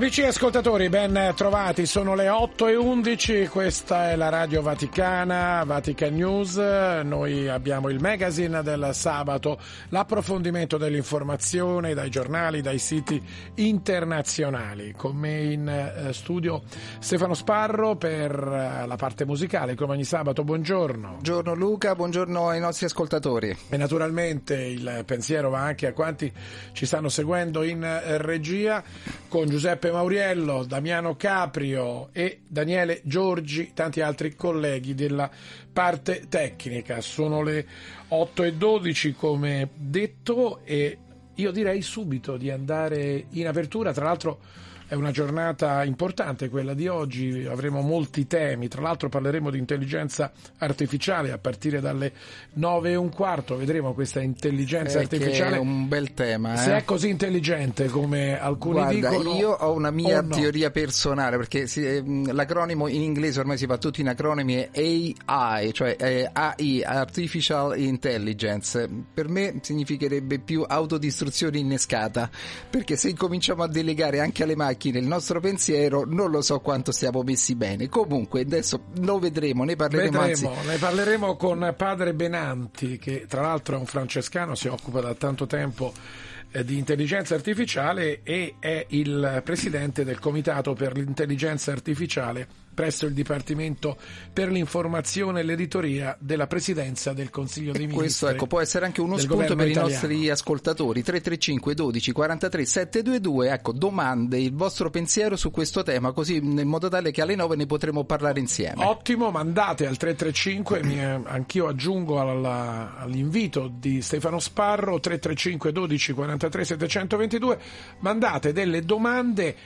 Amici ascoltatori, ben trovati, sono le 8 e 11, questa è la Radio Vaticana, Vatican News, noi abbiamo il magazine del sabato, l'approfondimento dell'informazione dai giornali, dai siti internazionali. Con me in eh, studio Stefano Sparro per eh, la parte musicale, come ogni sabato, buongiorno. Buongiorno Luca, buongiorno ai nostri ascoltatori. E naturalmente il pensiero va anche a quanti ci stanno seguendo in eh, regia con Giuseppe Giuseppe Mauriello, Damiano Caprio e Daniele Giorgi, tanti altri colleghi della parte tecnica. Sono le 8 e 12 come detto e io direi subito di andare in apertura, tra l'altro è una giornata importante quella di oggi, avremo molti temi, tra l'altro parleremo di intelligenza artificiale a partire dalle 9 e un quarto, vedremo questa intelligenza eh, artificiale. è un bel tema. Eh? Se è così intelligente come alcuni Guarda, dicono. Io ho una mia no. teoria personale, perché ehm, l'acronimo in inglese ormai si fa tutti in acronimi è AI, cioè eh, AI, Artificial Intelligence. Per me significherebbe più autodistruzione innescata, perché se incominciamo a delegare anche alle macchine il nostro pensiero, non lo so quanto stiamo messi bene. Comunque, adesso lo vedremo, ne parleremo. Vedremo, anzi... ne parleremo con padre Benanti, che tra l'altro è un francescano, si occupa da tanto tempo eh, di intelligenza artificiale e è il presidente del Comitato per l'intelligenza artificiale presso il Dipartimento per l'informazione e l'editoria della Presidenza del Consiglio dei Ministri. Questo ecco, può essere anche uno spunto per italiano. i nostri ascoltatori 335 12 43 722 ecco domande il vostro pensiero su questo tema così in modo tale che alle 9 ne potremo parlare insieme ottimo mandate al 335 mi, anch'io aggiungo alla, all'invito di Stefano Sparro 335 12 43 722 mandate delle domande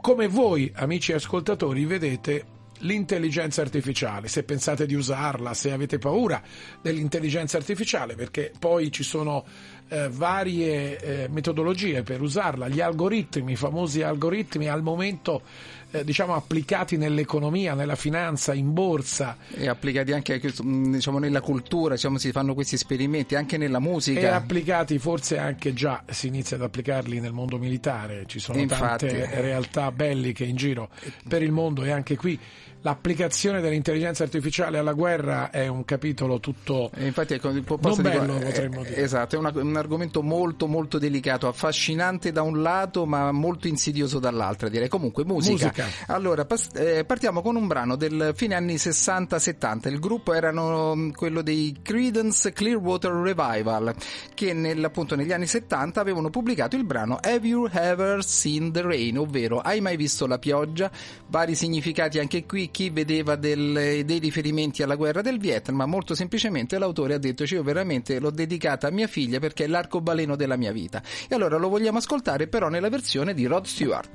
come voi, amici ascoltatori, vedete l'intelligenza artificiale, se pensate di usarla, se avete paura dell'intelligenza artificiale, perché poi ci sono eh, varie eh, metodologie per usarla, gli algoritmi, i famosi algoritmi al momento eh, diciamo applicati nell'economia, nella finanza, in borsa. E applicati anche diciamo nella cultura, diciamo si fanno questi esperimenti anche nella musica. E applicati forse anche già si inizia ad applicarli nel mondo militare, ci sono Infatti. tante realtà belliche in giro per il mondo e anche qui l'applicazione dell'intelligenza artificiale alla guerra è un capitolo tutto e infatti ecco, non posso bello dire, potremmo dire. esatto, è una, un argomento molto molto delicato affascinante da un lato ma molto insidioso dall'altro direi. Comunque musica, musica. allora pas- eh, partiamo con un brano del fine anni 60-70 il gruppo erano quello dei Credence Clearwater Revival che nel, appunto negli anni 70 avevano pubblicato il brano Have You Ever Seen the Rain? Ovvero Hai mai visto la pioggia? Vari significati anche qui chi vedeva del, dei riferimenti alla guerra del Vietnam, ma molto semplicemente l'autore ha detto: Io veramente l'ho dedicata a mia figlia perché è l'arcobaleno della mia vita. E allora lo vogliamo ascoltare, però, nella versione di Rod Stewart.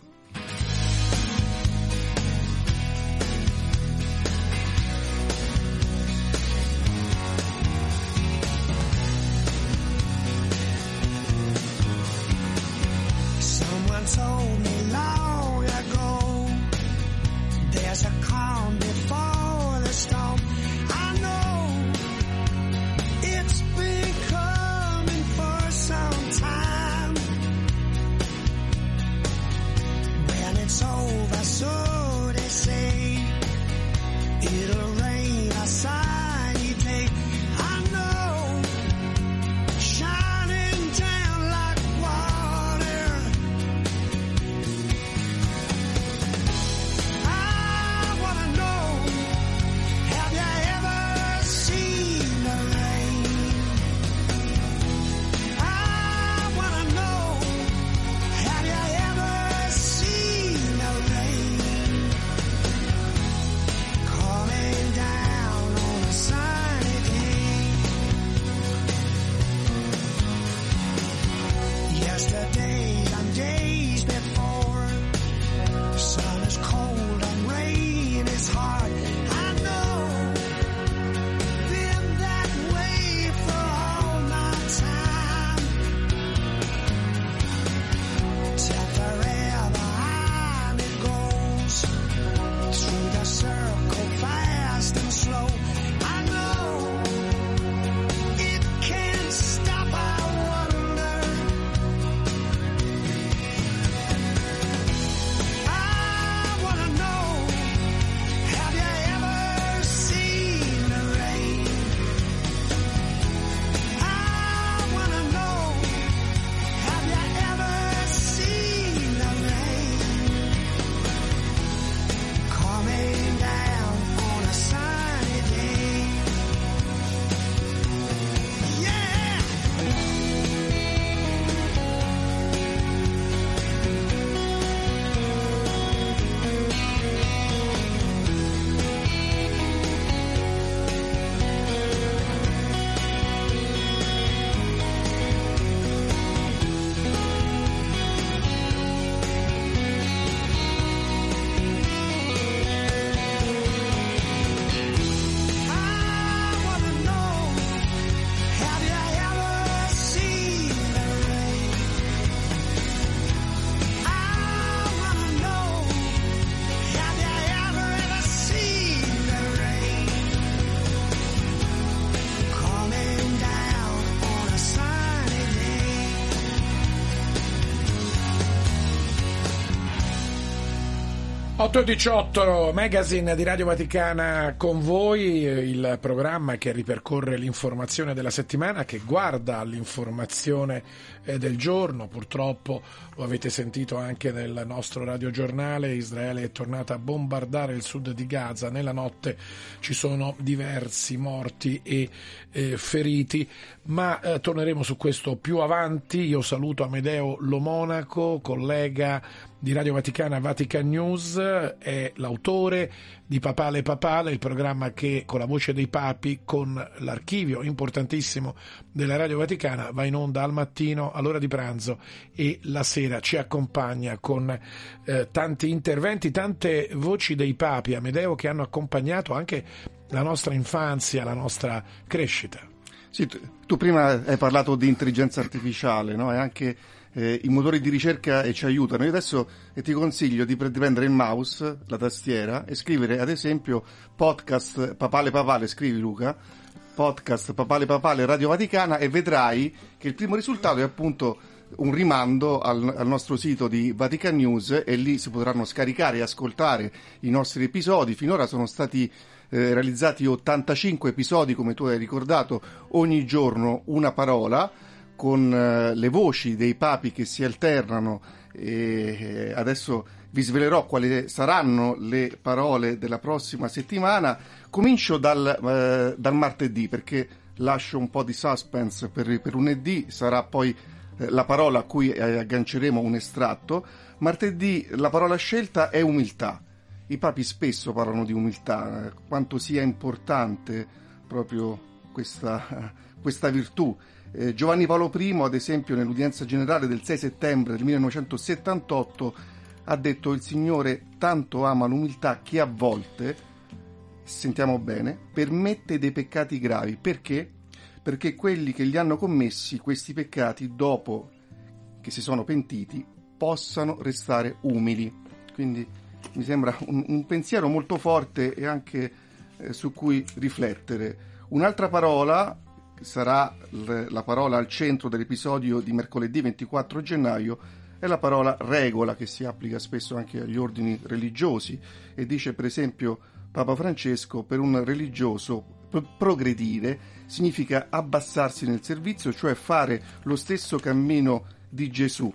8 e 18, magazine di Radio Vaticana con voi, il programma che ripercorre l'informazione della settimana, che guarda all'informazione eh, del giorno. Purtroppo lo avete sentito anche nel nostro radiogiornale, Israele è tornata a bombardare il sud di Gaza. Nella notte ci sono diversi morti e eh, feriti, ma eh, torneremo su questo più avanti. Io saluto Amedeo Lomonaco, collega di Radio Vaticana Vatican News, è l'autore di Papale Papale, il programma che con la voce dei papi, con l'archivio importantissimo della Radio Vaticana, va in onda al mattino, all'ora di pranzo e la sera ci accompagna con eh, tanti interventi, tante voci dei papi, Amedeo, che hanno accompagnato anche la nostra infanzia, la nostra crescita. Sì, tu, tu prima hai parlato di intelligenza artificiale, no? E anche eh, i motori di ricerca e ci aiutano. Io adesso eh, ti consiglio di prendere il mouse, la tastiera, e scrivere ad esempio podcast Papale Papale, scrivi Luca, podcast Papale Papale Radio Vaticana e vedrai che il primo risultato è appunto un rimando al, al, nostro sito di Vatican News e lì si potranno scaricare e ascoltare i nostri episodi. Finora sono stati eh, realizzati 85 episodi, come tu hai ricordato, ogni giorno una parola con eh, le voci dei papi che si alternano e adesso vi svelerò quali saranno le parole della prossima settimana. Comincio dal, eh, dal martedì perché lascio un po' di suspense per, per lunedì, sarà poi eh, la parola a cui eh, agganceremo un estratto. Martedì la parola scelta è umiltà. I papi spesso parlano di umiltà, eh, quanto sia importante proprio questa, questa virtù. Eh, Giovanni Paolo I, ad esempio, nell'udienza generale del 6 settembre del 1978, ha detto il Signore tanto ama l'umiltà che a volte, sentiamo bene, permette dei peccati gravi. Perché? Perché quelli che li hanno commessi, questi peccati, dopo che si sono pentiti, possano restare umili. Quindi mi sembra un, un pensiero molto forte e anche eh, su cui riflettere. Un'altra parola sarà la parola al centro dell'episodio di mercoledì 24 gennaio è la parola regola che si applica spesso anche agli ordini religiosi e dice per esempio Papa Francesco per un religioso progredire significa abbassarsi nel servizio, cioè fare lo stesso cammino di Gesù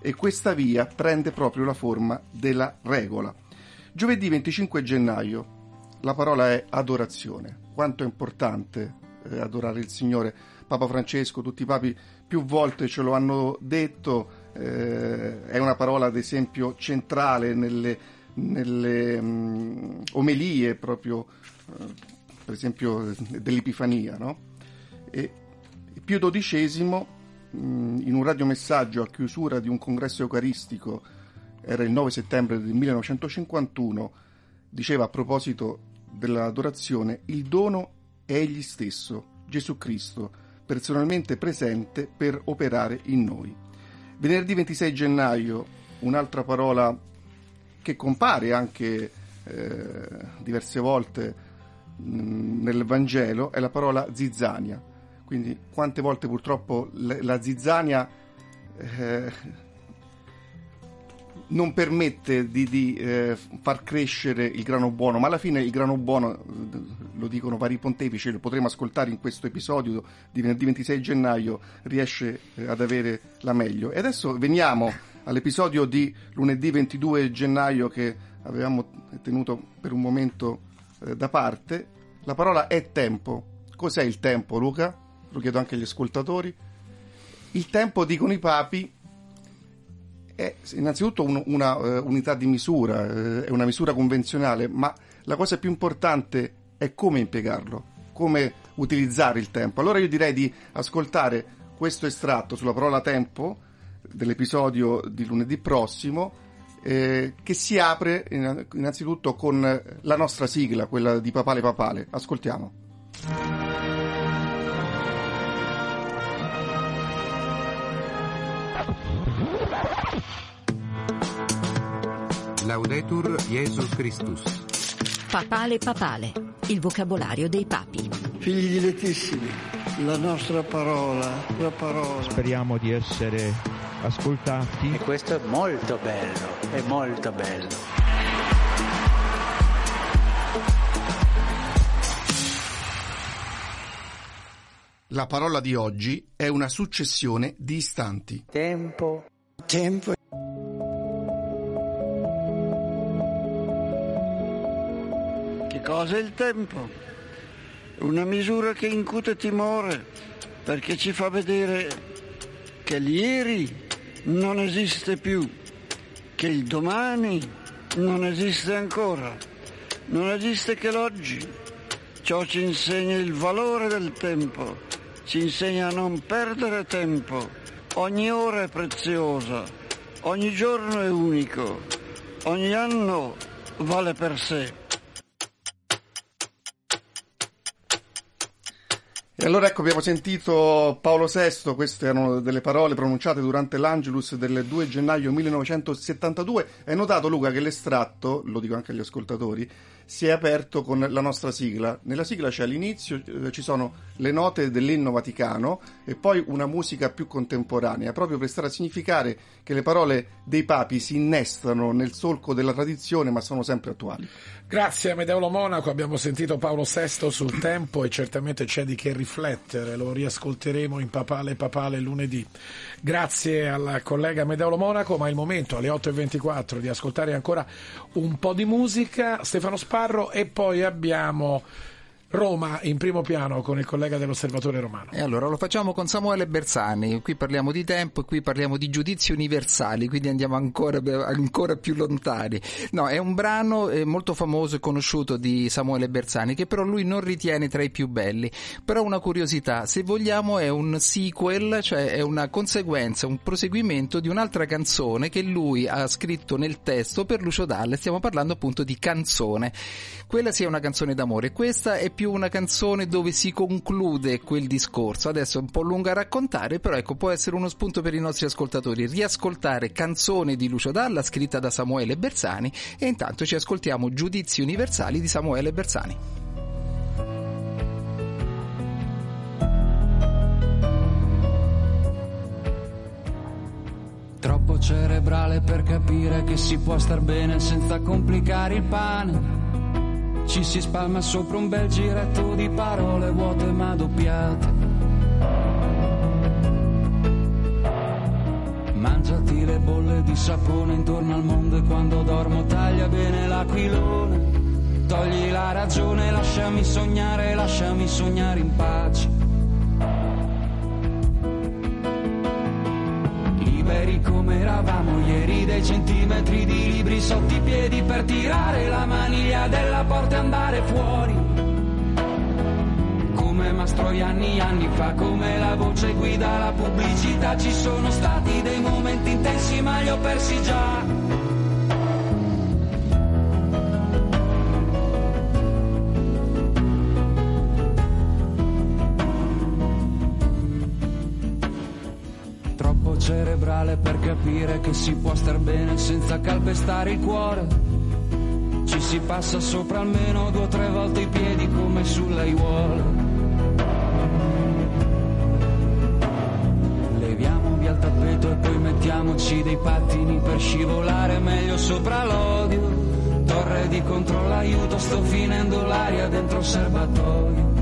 e questa via prende proprio la forma della regola. Giovedì 25 gennaio la parola è adorazione. Quanto è importante eh, adorare il Signore. Papa Francesco, tutti i papi più volte ce lo hanno detto, eh, è una parola ad esempio centrale nelle, nelle um, omelie proprio, eh, per esempio, dell'Epifania. No? E Pio XII, mh, in un radiomessaggio a chiusura di un congresso eucaristico, era il 9 settembre del 1951, diceva a proposito dell'adorazione, il dono egli stesso, Gesù Cristo, personalmente presente per operare in noi. Venerdì 26 gennaio, un'altra parola che compare anche eh, diverse volte mh, nel Vangelo è la parola zizzania. Quindi quante volte purtroppo la zizzania eh, non permette di, di eh, far crescere il grano buono, ma alla fine il grano buono, lo dicono vari pontefici, lo potremo ascoltare in questo episodio di venerdì 26 gennaio, riesce eh, ad avere la meglio. E adesso veniamo all'episodio di lunedì 22 gennaio che avevamo tenuto per un momento eh, da parte. La parola è tempo. Cos'è il tempo, Luca? Lo chiedo anche agli ascoltatori. Il tempo, dicono i papi, è innanzitutto un, una uh, unità di misura, uh, è una misura convenzionale, ma la cosa più importante è come impiegarlo, come utilizzare il tempo. Allora io direi di ascoltare questo estratto sulla parola tempo dell'episodio di lunedì prossimo eh, che si apre innanzitutto con la nostra sigla, quella di Papale Papale. Ascoltiamo. Laudetur Jesus Christus. Papale papale, il vocabolario dei papi. Figli dilettissimi, la nostra parola, la parola. Speriamo di essere ascoltati. E questo è molto bello, è molto bello. La parola di oggi è una successione di istanti. Tempo, tempo cosa è il tempo? Una misura che incute timore perché ci fa vedere che l'ieri non esiste più, che il domani non esiste ancora, non esiste che l'oggi. Ciò ci insegna il valore del tempo, ci insegna a non perdere tempo. Ogni ora è preziosa, ogni giorno è unico, ogni anno vale per sé. E allora ecco, abbiamo sentito Paolo VI, queste erano delle parole pronunciate durante l'Angelus del 2 gennaio 1972. Hai notato Luca che l'estratto, lo dico anche agli ascoltatori, si è aperto con la nostra sigla. Nella sigla c'è all'inizio, eh, ci sono le note dell'inno vaticano e poi una musica più contemporanea, proprio per stare a significare che le parole dei papi si innestano nel solco della tradizione ma sono sempre attuali. Grazie a Medeolo Monaco, abbiamo sentito Paolo VI sul tempo e certamente c'è di che riflettere, lo riascolteremo in Papale Papale lunedì. Grazie al collega Medeolo Monaco, ma è il momento alle 8.24 di ascoltare ancora un po' di musica, Stefano Sparro e poi abbiamo Roma in primo piano con il collega dell'Osservatore Romano. E allora lo facciamo con Samuele Bersani, qui parliamo di tempo e qui parliamo di giudizi universali, quindi andiamo ancora, ancora più lontani. No, è un brano eh, molto famoso e conosciuto di Samuele Bersani che però lui non ritiene tra i più belli. Però una curiosità, se vogliamo è un sequel, cioè è una conseguenza, un proseguimento di un'altra canzone che lui ha scritto nel testo per Lucio Dalla, stiamo parlando appunto di canzone. Quella sia una canzone d'amore, questa è più una canzone dove si conclude quel discorso. Adesso è un po' lunga a raccontare, però ecco, può essere uno spunto per i nostri ascoltatori. Riascoltare canzone di Lucio Dalla scritta da Samuele Bersani e intanto ci ascoltiamo Giudizi universali di Samuele Bersani. Troppo cerebrale per capire che si può star bene senza complicare il pane. Ci si spalma sopra un bel giretto di parole vuote ma doppiate. Mangiati le bolle di sapone intorno al mondo e quando dormo taglia bene l'aquilone. Togli la ragione, lasciami sognare, lasciami sognare in pace. Liberi come eravamo ieri dei centimetri di libri sotto i piedi per tirare la maniglia della porta e andare fuori. Come Mastroianni anni fa, come la voce guida la pubblicità, ci sono stati dei momenti intensi ma li ho persi già. Cerebrale per capire che si può star bene senza calpestare il cuore. Ci si passa sopra almeno due o tre volte i piedi come sull'aiuola. Leviamo via il tappeto e poi mettiamoci dei pattini per scivolare meglio sopra l'odio. Torre di controllo aiuto, sto finendo l'aria dentro il serbatoio.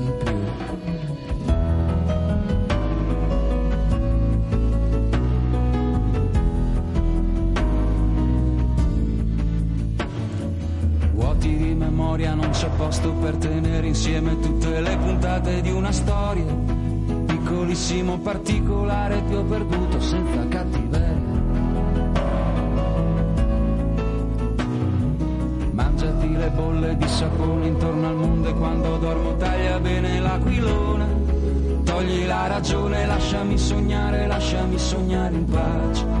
memoria non c'è posto per tenere insieme tutte le puntate di una storia. Piccolissimo particolare ti ho perduto senza cattiveria. Mangiati le bolle di sapone intorno al mondo e quando dormo taglia bene l'aquilone. Togli la ragione, lasciami sognare, lasciami sognare in pace.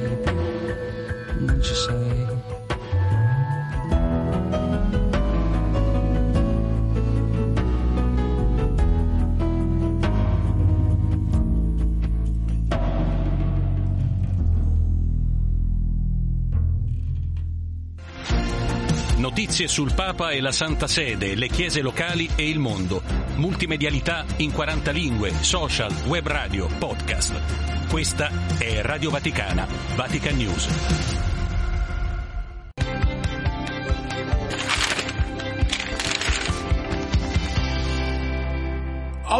'Notizie sul Papa e la Santa Sede, le chiese locali e il mondo. Multimedialità in 40 lingue, social, web radio, podcast. Questa è Radio Vaticana, Vatican News.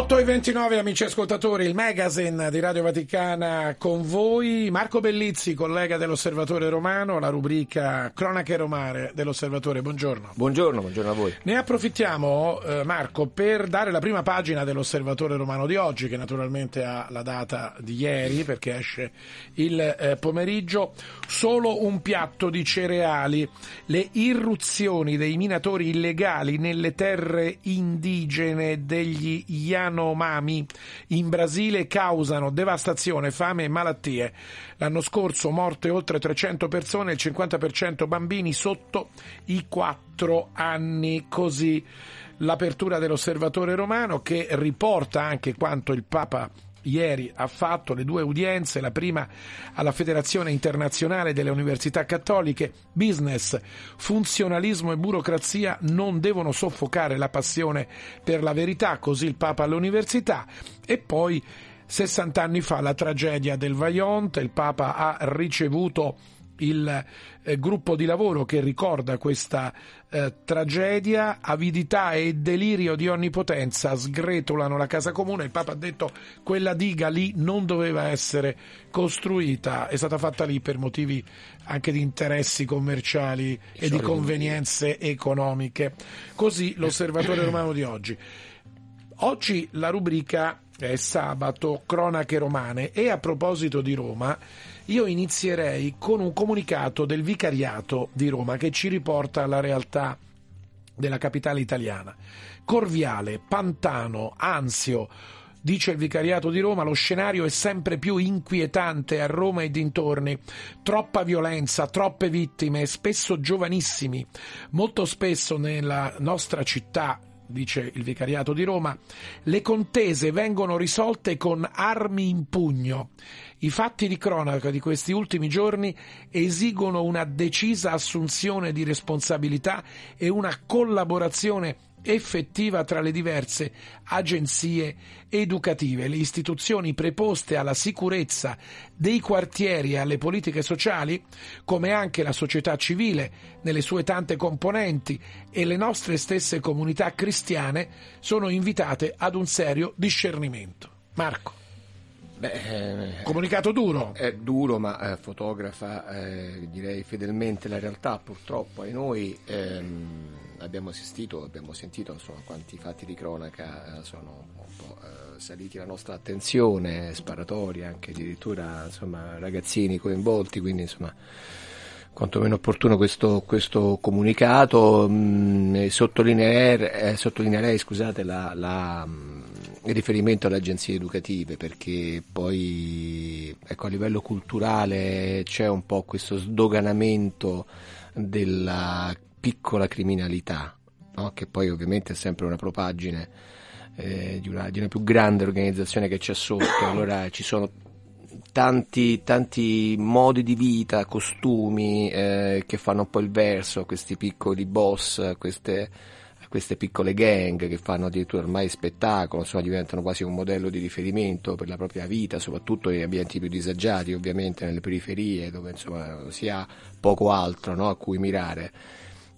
8 e 29 amici ascoltatori, il magazine di Radio Vaticana con voi, Marco Bellizzi, collega dell'Osservatore Romano, la rubrica Cronache Romane dell'Osservatore, buongiorno. Buongiorno, buongiorno a voi. Ne approfittiamo eh, Marco per dare la prima pagina dell'Osservatore Romano di oggi, che naturalmente ha la data di ieri perché esce il eh, pomeriggio, solo un piatto di cereali, le irruzioni dei minatori illegali nelle terre indigene degli Yanomami in Brasile causano devastazione, fame e malattie. L'anno scorso morte oltre 300 persone, il 50% bambini sotto i 4 anni. Così l'apertura dell'Osservatore Romano che riporta anche quanto il Papa ieri ha fatto le due udienze, la prima alla Federazione Internazionale delle Università Cattoliche, business, funzionalismo e burocrazia non devono soffocare la passione per la verità, così il Papa all'università. E poi 60 anni fa la tragedia del Vajont, il Papa ha ricevuto il eh, gruppo di lavoro che ricorda questa eh, tragedia, avidità e delirio di onnipotenza sgretolano la casa comune. Il Papa ha detto quella diga lì non doveva essere costruita, è stata fatta lì per motivi anche di interessi commerciali e di convenienze economiche. Così l'osservatore romano di oggi. Oggi la rubrica è sabato, cronache romane e a proposito di Roma io inizierei con un comunicato del vicariato di Roma che ci riporta alla realtà della capitale italiana. Corviale, Pantano, Anzio, Dice il Vicariato di Roma, lo scenario è sempre più inquietante a Roma e dintorni. Troppa violenza, troppe vittime, spesso giovanissimi. Molto spesso nella nostra città, dice il Vicariato di Roma, le contese vengono risolte con armi in pugno. I fatti di cronaca di questi ultimi giorni esigono una decisa assunzione di responsabilità e una collaborazione effettiva tra le diverse agenzie educative, le istituzioni preposte alla sicurezza dei quartieri e alle politiche sociali, come anche la società civile nelle sue tante componenti e le nostre stesse comunità cristiane, sono invitate ad un serio discernimento. Marco. Beh, eh, Comunicato duro. È duro, ma eh, fotografa eh, direi fedelmente la realtà. Purtroppo ai noi ehm, abbiamo assistito, abbiamo sentito insomma, quanti fatti di cronaca eh, sono un po' eh, saliti alla nostra attenzione, sparatori, anche addirittura insomma, ragazzini coinvolti, quindi insomma quantomeno opportuno questo, questo comunicato. Mh, sottolineerei, eh, sottolineerei scusate, la, la, il riferimento alle agenzie educative perché poi ecco, a livello culturale c'è un po' questo sdoganamento della piccola criminalità, no? che poi ovviamente è sempre una propaggine eh, di, una, di una più grande organizzazione che c'è sotto. Allora ci sono tanti, tanti modi di vita, costumi eh, che fanno un po' il verso, questi piccoli boss, queste, queste piccole gang che fanno addirittura ormai spettacolo, insomma diventano quasi un modello di riferimento per la propria vita, soprattutto negli ambienti più disagiati, ovviamente nelle periferie dove insomma si ha poco altro no, a cui mirare.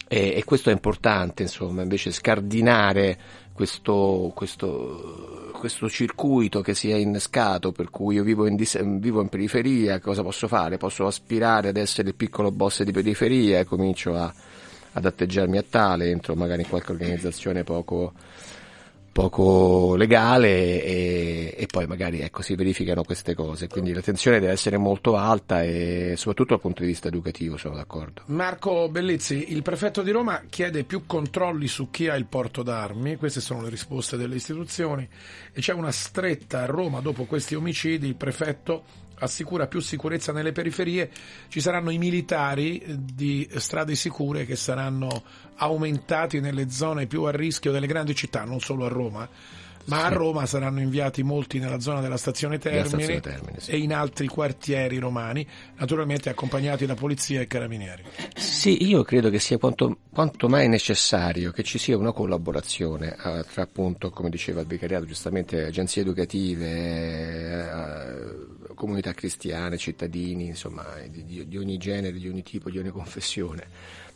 E, e questo è importante, insomma, invece scardinare questo, questo, questo circuito che si è innescato, per cui io vivo in, vivo in periferia, cosa posso fare? Posso aspirare ad essere il piccolo boss di periferia e comincio a, ad atteggiarmi a tale, entro magari in qualche organizzazione poco, poco legale e, e poi magari ecco, si verificano queste cose. Quindi l'attenzione deve essere molto alta e soprattutto dal punto di vista educativo sono d'accordo. Marco Bellizzi, il prefetto di Roma chiede più controlli su chi ha il porto d'armi, queste sono le risposte delle istituzioni e c'è una stretta a Roma dopo questi omicidi, il prefetto assicura più sicurezza nelle periferie, ci saranno i militari di strade sicure che saranno aumentati nelle zone più a rischio delle grandi città, non solo a Roma. Ma a Roma saranno inviati molti nella zona della stazione Termini, Termini, sì. e in altri quartieri romani, naturalmente accompagnati da polizia e carabinieri. Sì, io credo che sia quanto, quanto mai necessario che ci sia una collaborazione eh, tra appunto, come diceva il vicariato, giustamente agenzie educative, eh, comunità cristiane, cittadini, insomma, di, di- di ogni genere, di ogni tipo, di ogni confessione.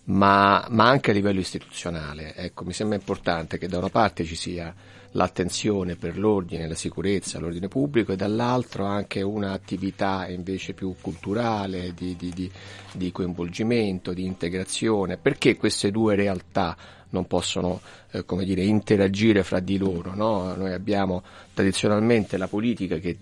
Ma, ma anche a livello istituzionale. Ecco, mi sembra importante che da una parte ci sia l'attenzione per l'ordine, la sicurezza, l'ordine pubblico e dall'altro anche un'attività invece più culturale, di, di- di- di coinvolgimento, di integrazione, perché queste due realtà non possono eh, come dire, interagire fra di loro. no? Noi abbiamo tradizionalmente la politica che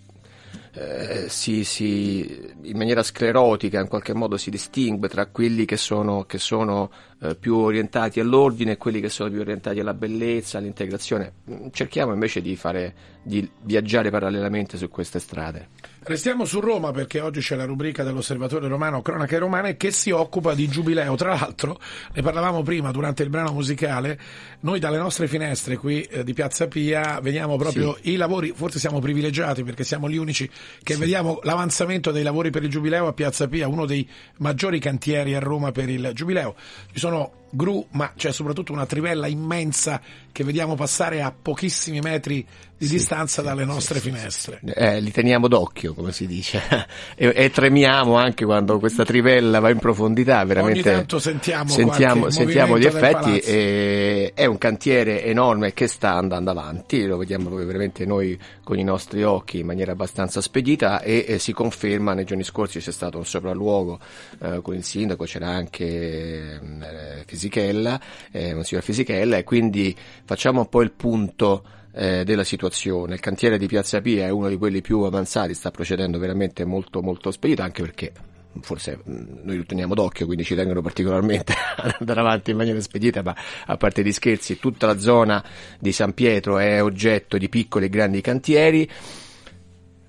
eh, si, si- in maniera sclerotica in qualche modo si distingue tra quelli che sono, che sono eh, più orientati all'ordine e quelli che sono più orientati alla bellezza, all'integrazione. Mm, Cerchiamo invece di, fare, di viaggiare parallelamente su queste strade. Restiamo su Roma perché oggi c'è la rubrica dell'Osservatore Romano Cronache Romane che si occupa di giubileo. Tra l'altro, ne parlavamo prima durante il brano musicale, noi dalle nostre finestre qui eh, di Piazza Pia vediamo proprio i lavori, forse siamo privilegiati perché siamo gli unici che vediamo l'avanzamento dei lavori per il giubileo a Piazza Pia, uno dei maggiori cantieri a Roma per il giubileo. Ci sono gru, ma c'è soprattutto una trivella immensa che vediamo passare a pochissimi metri di distanza dalle nostre finestre. Eh, li teniamo d'occhio, come si dice, e, e tremiamo anche quando questa trivella va in profondità. Veramente Ogni tanto sentiamo sentiamo, sentiamo gli effetti. E, è un cantiere enorme che sta andando avanti, lo vediamo proprio veramente noi con i nostri occhi in maniera abbastanza spedita e, e si conferma. Nei giorni scorsi c'è stato un sopralluogo eh, con il sindaco, c'era anche eh, Fisichella, eh, Monsignor Fisichella, e quindi facciamo un po' il punto eh, della situazione. Il cantiere di Piazza Pia è uno di quelli più avanzati, sta procedendo veramente molto molto spedito, anche perché forse mh, noi lo teniamo d'occhio, quindi ci tengono particolarmente ad andare avanti in maniera spedita, ma a parte di scherzi, tutta la zona di San Pietro è oggetto di piccoli e grandi cantieri.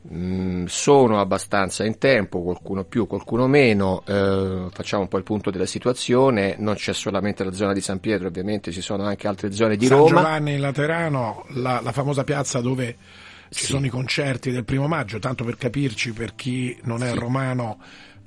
Mm, sono abbastanza in tempo, qualcuno più, qualcuno meno, eh, facciamo un po' il punto della situazione, non c'è solamente la zona di San Pietro, ovviamente ci sono anche altre zone di San Roma. Giovanni in Laterano, la, la famosa piazza dove ci Sì. sono i concerti del primo maggio, tanto per capirci per chi non è romano,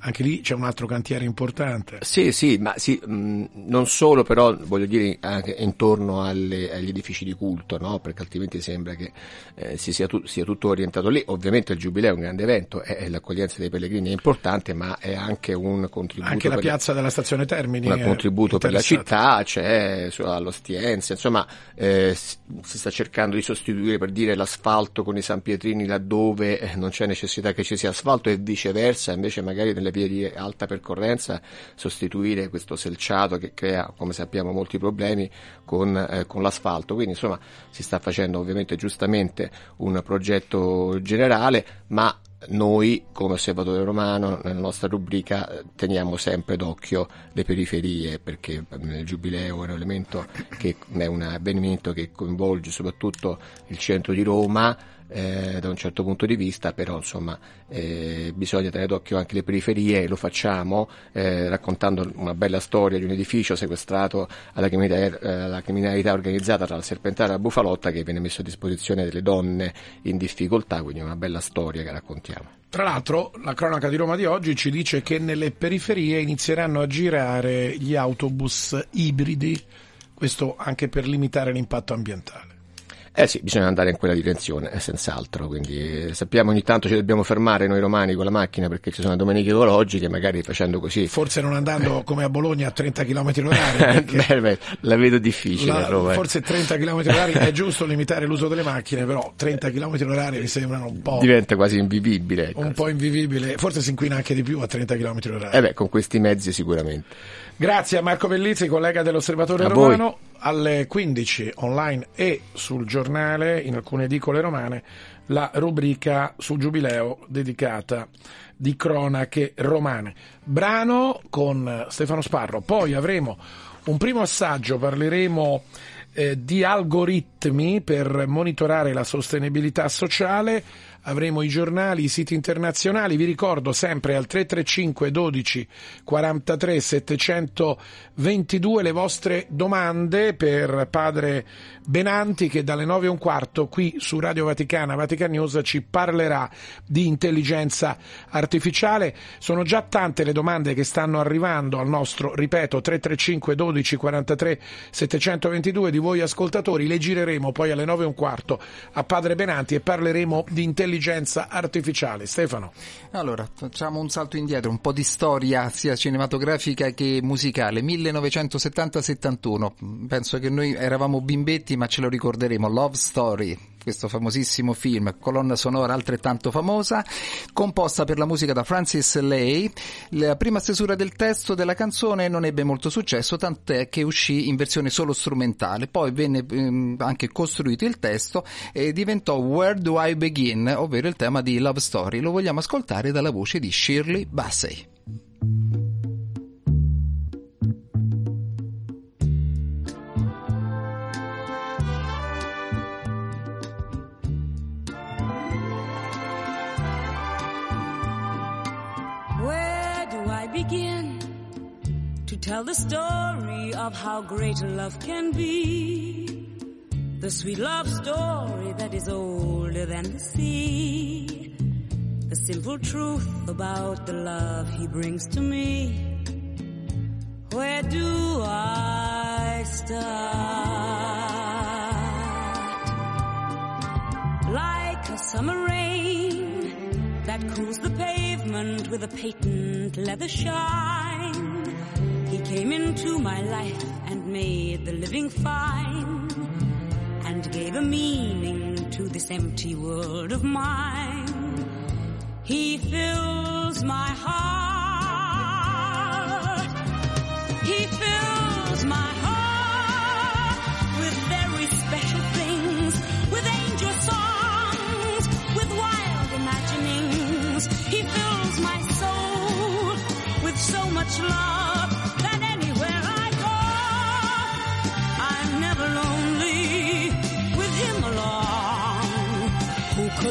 anche lì c'è un altro cantiere importante. Sì, sì, ma sì, mh, non solo però, voglio dire, anche intorno alle- agli edifici di culto, no? Perché altrimenti sembra che eh, si sia, tu- sia tutto orientato lì. Ovviamente il Giubileo è un grande evento, e, l'accoglienza dei pellegrini è importante, ma è anche un contributo Anche la per- piazza della stazione Termini un contributo per la città, c'è su- all'Ostiense, insomma eh, si si sta cercando di sostituire per dire l'asfalto con i San Pietrini laddove eh, non c'è necessità che ci sia asfalto e viceversa, invece magari nelle vie di alta percorrenza sostituire questo selciato che crea, come sappiamo, molti problemi con, eh, con l'asfalto. Quindi insomma si sta facendo ovviamente giustamente un progetto generale, ma noi come osservatore romano nella nostra rubrica eh, teniamo sempre d'occhio le periferie perché eh, il giubileo è un elemento che è un avvenimento che coinvolge soprattutto il centro di Roma eh, da un certo punto di vista, però insomma eh, bisogna tenere d'occhio anche le periferie e lo facciamo eh, raccontando una bella storia di un edificio sequestrato alla criminalità, eh, alla criminalità organizzata tra la Serpentara e la Bufalotta che viene messo a disposizione delle donne in difficoltà, quindi una bella storia che raccontiamo. Tra l'altro, la cronaca di Roma di oggi ci dice che nelle periferie inizieranno a girare gli autobus ibridi, Questo anche per limitare l'impatto ambientale. Eh sì, bisogna andare in quella direzione, senz'altro. Quindi eh, sappiamo ogni tanto ci dobbiamo fermare noi romani con la macchina perché ci sono le domeniche ecologiche, magari facendo così. Forse non andando come a Bologna a 30 km beh, la vedo difficile. La- Roma, eh. forse 30 km orari è giusto limitare l'uso delle macchine, però 30 km orari mi sembrano un po', Diventa quasi invivibile. ecco. un po' invivibile. Forse si inquina anche di più a 30 km orari. Eh beh, con questi mezzi sicuramente. Grazie a Marco Bellizzi, collega dell'Osservatore A voi. Alle 15 online e sul giornale, in alcune edicole romane, la rubrica sul giubileo dedicata di cronache romane. Brano con Stefano Sparro. Poi avremo un primo assaggio, parleremo eh, di algoritmi per monitorare la sostenibilità sociale. Avremo i giornali, i siti internazionali. Vi ricordo sempre al 335 12 43 722 le vostre domande per padre Benanti che dalle 9 e un quarto qui su Radio Vaticana, Vatican News ci parlerà di intelligenza artificiale. Sono già tante le domande che stanno arrivando al nostro, ripeto, 335 12 43 722 di voi ascoltatori. Le gireremo poi alle 9 e un quarto a padre Benanti e parleremo di intelligenza artificiale. Stefano. Allora, facciamo un salto indietro, un po' di storia sia cinematografica che musicale. 1970-71, penso che noi eravamo bimbetti ma ce lo ricorderemo. Love Story, questo famosissimo film, colonna sonora altrettanto famosa, composta per la musica da Francis Lay. La prima stesura del testo della canzone non ebbe molto successo, tant'è che uscì in versione solo strumentale. Poi venne ehm, anche costruito il testo e diventò Where Do I Begin, ovvero il tema di Love Story. Lo vogliamo ascoltare dalla voce di Shirley Bassey. Tell the story of how great love can be? The sweet love story that is older than the sea. The simple truth about the love he brings to me. Where do I start? Like a summer rain that cools the pavement with a patent leather shine. Came into my life and made the living fine and gave a meaning to this empty world of mine. He fills my heart. He fills my heart with very special things, with angel songs, with wild imaginings. He fills my soul with so much love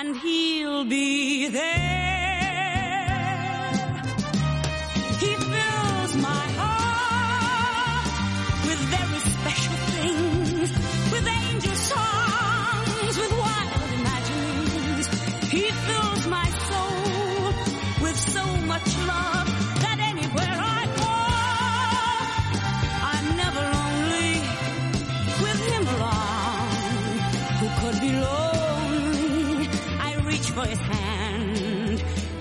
And he'll be there.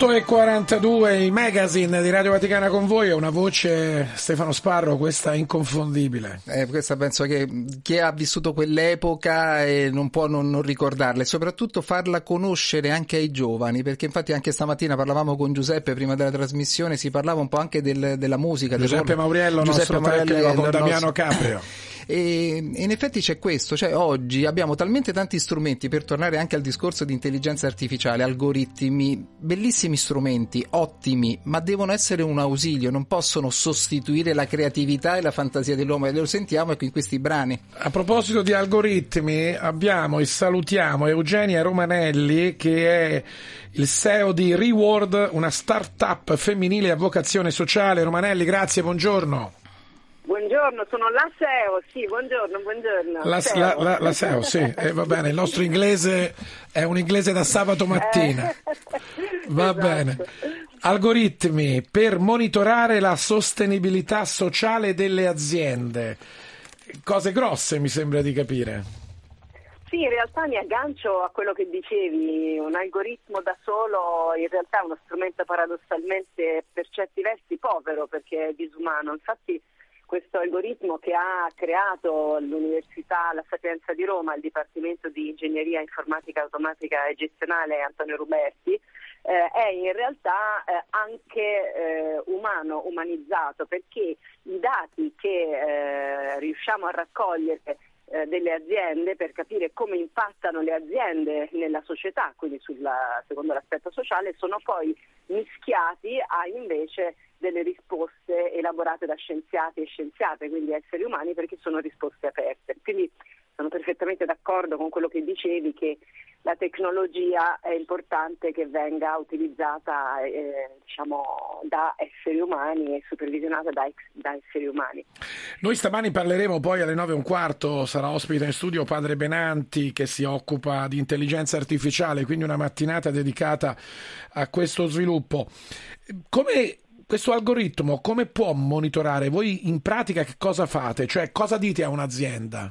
8 e 42 i magazine di Radio Vaticana con voi, è una voce Stefano Sparro, questa è inconfondibile. Eh, questa penso che chi ha vissuto quell'epoca eh, non può non, non, ricordarla e soprattutto farla conoscere anche ai giovani, perché infatti anche stamattina parlavamo con Giuseppe prima della trasmissione, si parlava un po' anche del, della musica. Giuseppe del Mauriello, Giuseppe Mauriello con Damiano. Caprio. E in effetti c'è questo, cioè oggi abbiamo talmente tanti strumenti per tornare anche al discorso di intelligenza artificiale, algoritmi, bellissimi strumenti, ottimi, ma devono essere un ausilio, non possono sostituire la creatività e la fantasia dell'uomo e lo sentiamo ecco in questi brani. A proposito di algoritmi, abbiamo e salutiamo Eugenia Romanelli che è il CEO di Reward, una start-up femminile a vocazione sociale. Romanelli, grazie, buongiorno. Buongiorno, sono la SEO, sì, buongiorno, buongiorno. La, SEO. la- la- la SEO, sì, eh, va bene, il nostro inglese è un inglese da sabato mattina. Va Esatto. bene. Algoritmi per monitorare la sostenibilità sociale delle aziende. Cose grosse, mi sembra di capire. Sì, in realtà mi aggancio a quello che dicevi, un algoritmo da solo in realtà è uno strumento paradossalmente per certi versi povero perché è disumano. Infatti questo algoritmo che ha creato l'Università La Sapienza di Roma, il Dipartimento di Ingegneria Informatica Automatica e Gestionale Antonio Ruberti, eh, è in realtà eh, anche eh, umano, umanizzato, perché i dati che eh, riusciamo a raccogliere eh, delle aziende per capire come impattano le aziende nella società, quindi sulla- secondo l'aspetto sociale, sono poi mischiati a invece delle risposte elaborate da scienziati e scienziate, quindi esseri umani, perché sono risposte aperte. Quindi sono perfettamente d'accordo con quello che dicevi che la tecnologia è importante che venga utilizzata eh, diciamo, da esseri umani e supervisionata da, ex- da esseri umani. Noi stamani parleremo poi alle 9 e un quarto, sarà ospite in studio Padre Benanti che si occupa di intelligenza artificiale, quindi una mattinata dedicata a questo sviluppo. Come questo algoritmo, come può monitorare? Voi in pratica che cosa fate? Cioè cosa dite a un'azienda?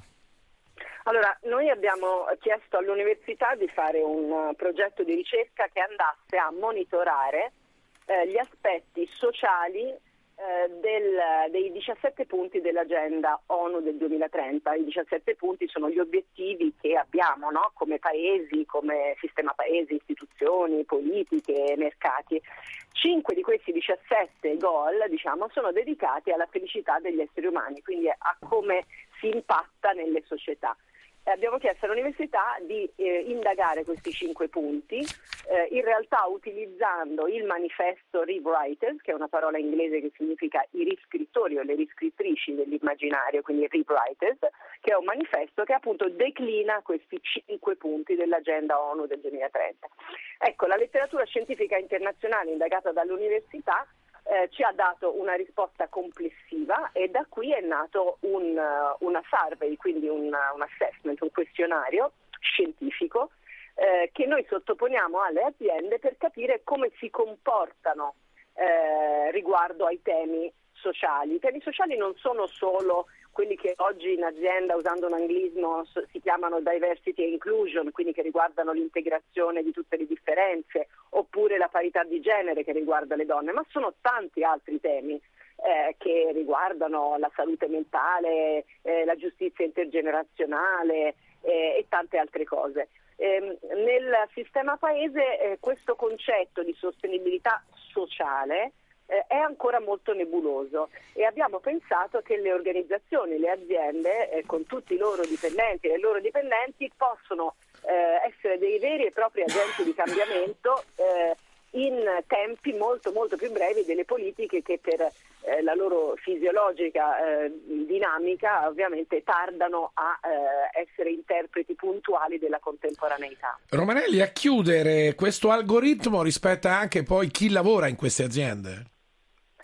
Allora, noi abbiamo chiesto all'università di fare un eh, progetto di ricerca che andasse a monitorare eh, gli aspetti sociali eh, del- dei 17 punti dell'agenda ONU del 2030. I 17 punti sono gli obiettivi che abbiamo no? come paesi, come sistema paesi, istituzioni, politiche, mercati. Cinque di questi 17 goal diciamo, sono dedicati alla felicità degli esseri umani, quindi a come si impatta nelle società. Eh, Abbiamo chiesto all'università di eh, indagare questi cinque punti, eh, in realtà utilizzando il manifesto Rewriters, che è una parola inglese che significa i riscrittori o le riscrittrici dell'immaginario, quindi Rewriters, che è un manifesto che appunto declina questi cinque punti dell'agenda ONU del 2030. Ecco, la letteratura scientifica internazionale indagata dall'università eh, ci ha dato una risposta complessiva e da qui è nato un, eh, una survey, quindi un, un assessment, un questionario scientifico eh, che noi sottoponiamo alle aziende per capire come si comportano eh, riguardo ai temi sociali. I temi sociali non sono solo quelli che oggi in azienda, usando un anglismo, si chiamano diversity e inclusion, quindi che riguardano l'integrazione di tutte le differenze, oppure la parità di genere che riguarda le donne, ma sono tanti altri temi eh, che riguardano la salute mentale, eh, la giustizia intergenerazionale eh, e tante altre cose. Ehm, nel sistema paese eh, questo concetto di sostenibilità sociale eh, è ancora molto nebuloso e abbiamo pensato che le organizzazioni, le aziende, eh, con tutti i loro dipendenti e le loro dipendenti, possono eh, essere dei veri e propri agenti di cambiamento eh, in tempi molto molto più brevi delle politiche che per eh, la loro fisiologica eh, dinamica ovviamente tardano a eh, essere interpreti puntuali della contemporaneità. Romanelli, a chiudere questo algoritmo rispetta anche poi chi lavora in queste aziende,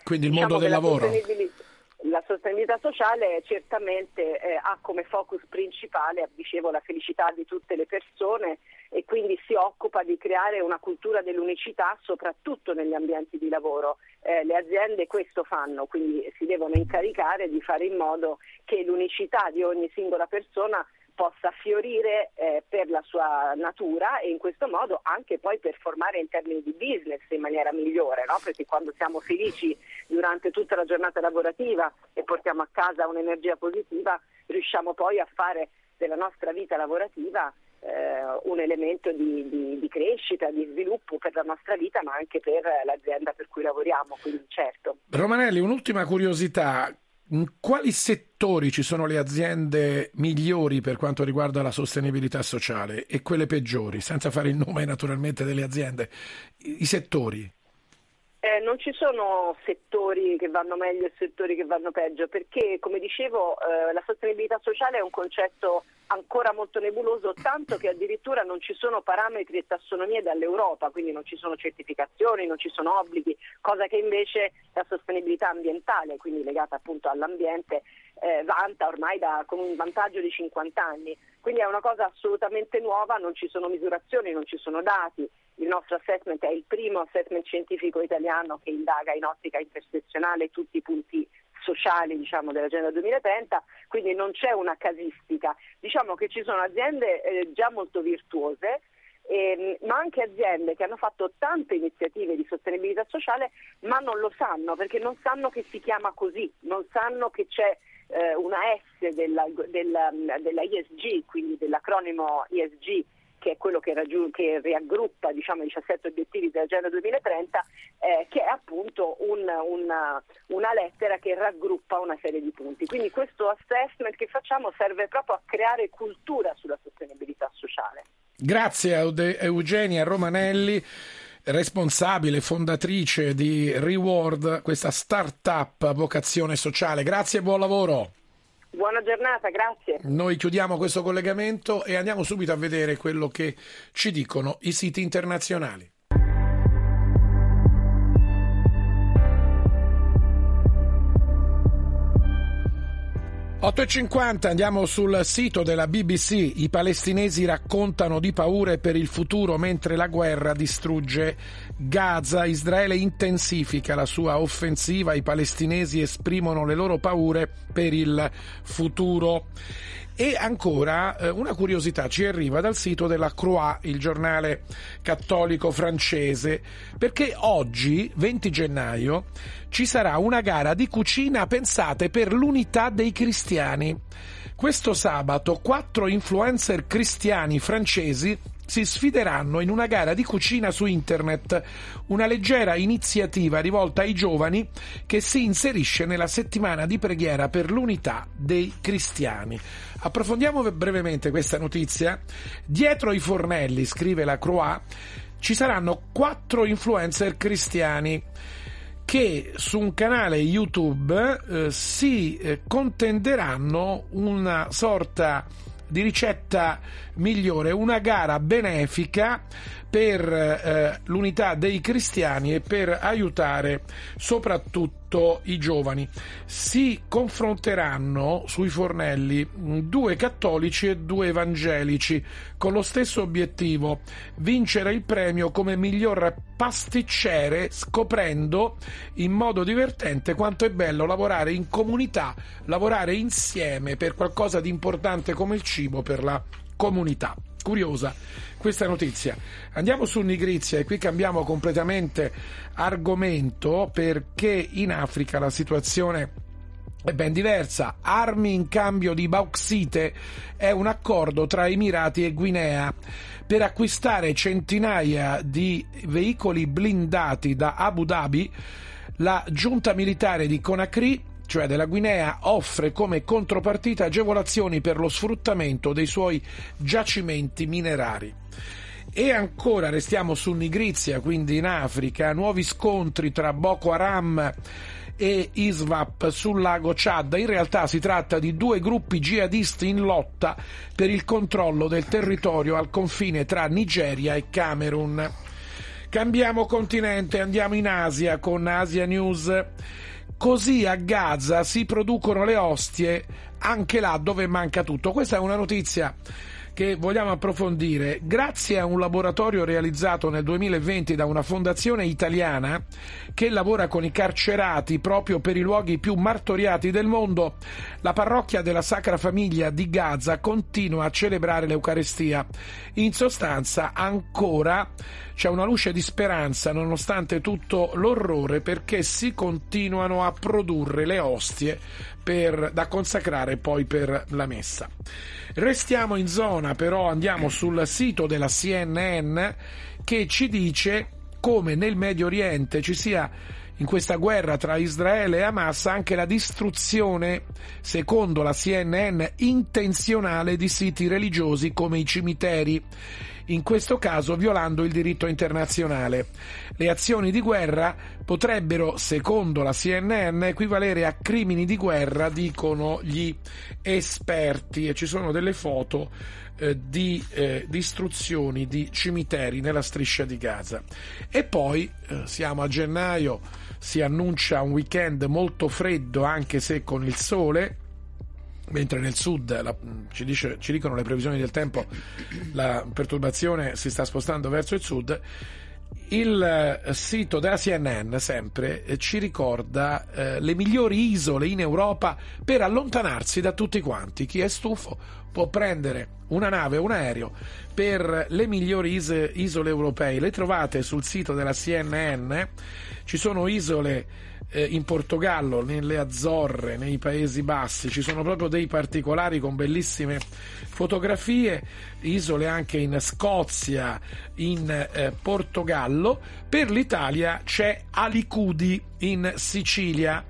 quindi il mondo Diciamo del che la lavoro. sostenibilità- La sostenibilità sociale certamente eh, ha come focus principale, dicevo, la felicità di tutte le persone e quindi si occupa di creare una cultura dell'unicità soprattutto negli ambienti di lavoro. Eh, le aziende questo fanno, quindi si devono incaricare di fare in modo che l'unicità di ogni singola persona possa fiorire eh, per la sua natura e in questo modo anche poi performare in termini di business in maniera migliore, no? perché quando siamo felici durante tutta la giornata lavorativa e portiamo a casa un'energia positiva, riusciamo poi a fare della nostra vita lavorativa eh, un elemento di, di- di crescita, di sviluppo per la nostra vita, ma anche per l'azienda per cui lavoriamo, quindi certo. Romanelli, un'ultima curiosità. In quali settori ci sono le aziende migliori per quanto riguarda la sostenibilità sociale e quelle peggiori, senza fare il nome naturalmente delle aziende? I settori. Eh, non ci sono settori che vanno meglio e settori che vanno peggio, perché come dicevo eh, la sostenibilità sociale è un concetto ancora molto nebuloso, tanto che addirittura non ci sono parametri e tassonomie dall'Europa, quindi non ci sono certificazioni, non ci sono obblighi, cosa che invece la sostenibilità ambientale, quindi legata appunto all'ambiente, eh, vanta ormai da, con un vantaggio di 50 anni. Quindi è una cosa assolutamente nuova, non ci sono misurazioni, non ci sono dati. Il nostro assessment è il primo assessment scientifico italiano che indaga in ottica intersezionale tutti i punti sociali diciamo, dell'Agenda 2030, quindi non c'è una casistica. Diciamo che ci sono aziende eh, già molto virtuose, ehm, ma anche aziende che hanno fatto tante iniziative di sostenibilità sociale, ma non lo sanno perché non sanno che si chiama così, non sanno che c'è eh, una S della, della, della ISG, quindi dell'acronimo ISG che è quello che, raggiun- che riaggruppa diciamo, i 17 obiettivi dell'Agenda 2030, eh, che è appunto un- una, una lettera che raggruppa una serie di punti. Quindi questo assessment che facciamo serve proprio a creare cultura sulla sostenibilità sociale. Grazie a Eugenia Romanelli, responsabile, fondatrice di Reward, questa start-up a vocazione sociale. Grazie e buon lavoro. Buona giornata, grazie. Noi chiudiamo questo collegamento e andiamo subito a vedere quello che ci dicono i siti internazionali. 8.50 andiamo sul sito della BBC. I palestinesi raccontano di paure per il futuro mentre la guerra distrugge Gaza. Israele intensifica la sua offensiva. I palestinesi esprimono le loro paure per il futuro. E ancora eh, una curiosità ci arriva dal sito della Croix, il giornale cattolico francese, perché oggi, 20 gennaio, ci sarà una gara di cucina pensate per l'unità dei cristiani. Questo sabato quattro influencer cristiani francesi si sfideranno in una gara di cucina su internet, una leggera iniziativa rivolta ai giovani che si inserisce nella settimana di preghiera per l'unità dei cristiani. Approfondiamo brevemente questa notizia. Dietro i fornelli, scrive la Croix, ci saranno quattro influencer cristiani che su un canale YouTube eh, si eh, contenderanno una sorta di ricetta migliore, una gara benefica per eh, l'unità dei cristiani e per aiutare soprattutto i giovani. Si confronteranno sui fornelli due cattolici e due evangelici con lo stesso obiettivo, vincere il premio come miglior pasticcere scoprendo in modo divertente quanto è bello lavorare in comunità, lavorare insieme per qualcosa di importante come il cibo per la comunità. Curiosa questa notizia. Andiamo su Nigrizia e qui cambiamo completamente argomento perché in Africa la situazione è ben diversa. Armi in cambio di bauxite è un accordo tra Emirati e Guinea per acquistare centinaia di veicoli blindati da Abu Dhabi. La giunta militare di Conakry cioè della Guinea, offre come contropartita agevolazioni per lo sfruttamento dei suoi giacimenti minerari. E ancora restiamo su Nigrizia, quindi in Africa, nuovi scontri tra Boko Haram e ISVAP sul lago Chad. In realtà si tratta di due gruppi jihadisti in lotta per il controllo del territorio al confine tra Nigeria e Camerun. Cambiamo continente, andiamo in Asia con Asia News. Così a Gaza si producono le ostie anche là dove manca tutto. Questa è una notizia che vogliamo approfondire. Grazie a un laboratorio realizzato nel 2020 da una fondazione italiana che lavora con i carcerati proprio per i luoghi più martoriati del mondo, la parrocchia della Sacra Famiglia di Gaza continua a celebrare l'Eucarestia. In sostanza ancora c'è una luce di speranza nonostante tutto l'orrore perché si continuano a produrre le ostie per- da consacrare poi per la messa. Restiamo in zona, però andiamo sul sito della CNN che ci dice come nel Medio Oriente ci sia in questa guerra tra Israele e Hamas anche la distruzione, secondo la CNN, intenzionale di siti religiosi come i cimiteri, in questo caso violando il diritto internazionale. Le azioni di guerra potrebbero, secondo la CNN, equivalere a crimini di guerra, dicono gli esperti, e ci sono delle foto eh, di eh, distruzioni di cimiteri nella striscia di Gaza. E poi eh, siamo a gennaio, si annuncia un weekend molto freddo anche se con il sole, mentre nel sud la- ci, dice- ci dicono le previsioni del tempo la perturbazione si sta spostando verso il sud. Il eh, sito della CNN sempre eh, ci ricorda eh, le migliori isole in Europa per allontanarsi da tutti quanti. Chi è stufo può prendere una nave un aereo per le migliori is- isole europee. Le trovate sul sito della CNN. Ci sono isole eh, in Portogallo, nelle Azzorre, nei Paesi Bassi, ci sono proprio dei particolari con bellissime fotografie, isole anche in Scozia, in eh, Portogallo. Per l'Italia c'è Alicudi in Sicilia.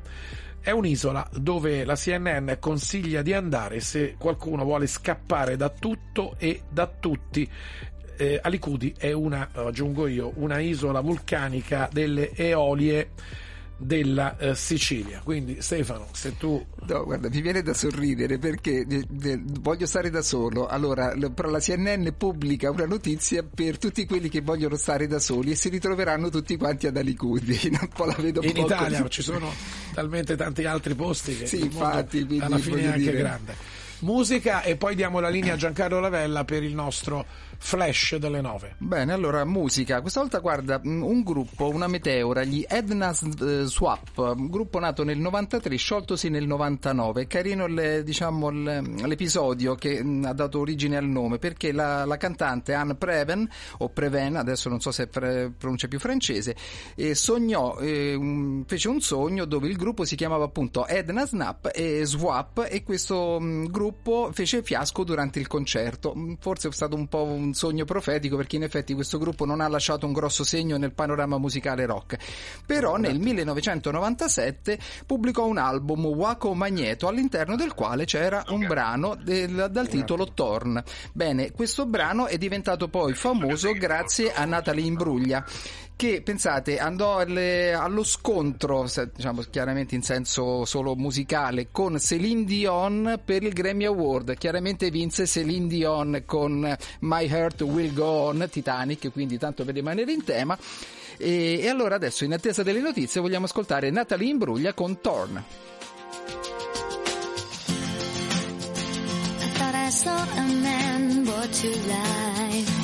È un'isola dove la CNN consiglia di andare se qualcuno vuole scappare da tutto e da tutti. Eh, Alicudi è una, aggiungo io, una isola vulcanica delle Eolie della eh, Sicilia. Quindi Stefano, se tu No, guarda, mi viene da sorridere perché eh, eh, voglio stare da solo. Allora, però la CNN pubblica una notizia per tutti quelli che vogliono stare da soli e si ritroveranno tutti quanti ad Alicudi. Un po' la vedo in Italia così. ci sono talmente tanti altri posti che Sì, infatti, quindi alla fine è anche dire- grande. Musica e poi diamo la linea a Giancarlo Lavella per il nostro flash delle nove. Bene, allora musica. Questa volta guarda mh, un gruppo, una meteora, gli Edna eh, Swap, un gruppo nato nel 93, scioltosi nel 99. Carino il, diciamo, l'episodio che mh, ha dato origine al nome perché la, la cantante Anne Preven, o Preven, adesso non so se pre- pronuncia più francese, eh, sognò, eh, fece un sogno dove il gruppo si chiamava appunto Edna Snap e Swap e questo mh, gruppo fece fiasco durante il concerto. Forse è stato un po' un sogno profetico perché in effetti questo gruppo non ha lasciato un grosso segno nel panorama musicale rock. Però nel 1997 pubblicò un album Waco Magneto all'interno del quale c'era un brano del- dal titolo Torn. Bene, questo brano è diventato poi famoso grazie a Natalie Imbruglia che pensate andò alle- allo scontro, diciamo chiaramente in senso solo musicale, con Celine Dion per il Grammy Award. Chiaramente vinse Celine Dion con My Heart Will Go On, Titanic, quindi tanto per rimanere in tema. E, e allora adesso, in attesa delle notizie, vogliamo ascoltare Natalie Imbruglia con Torn. I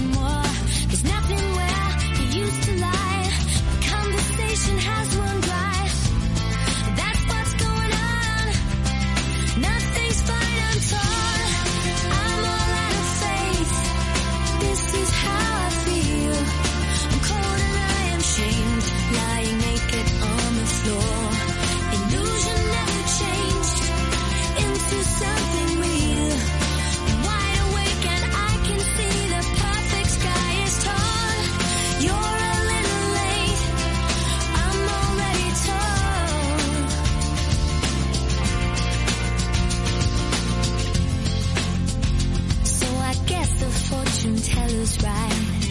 Teller's right.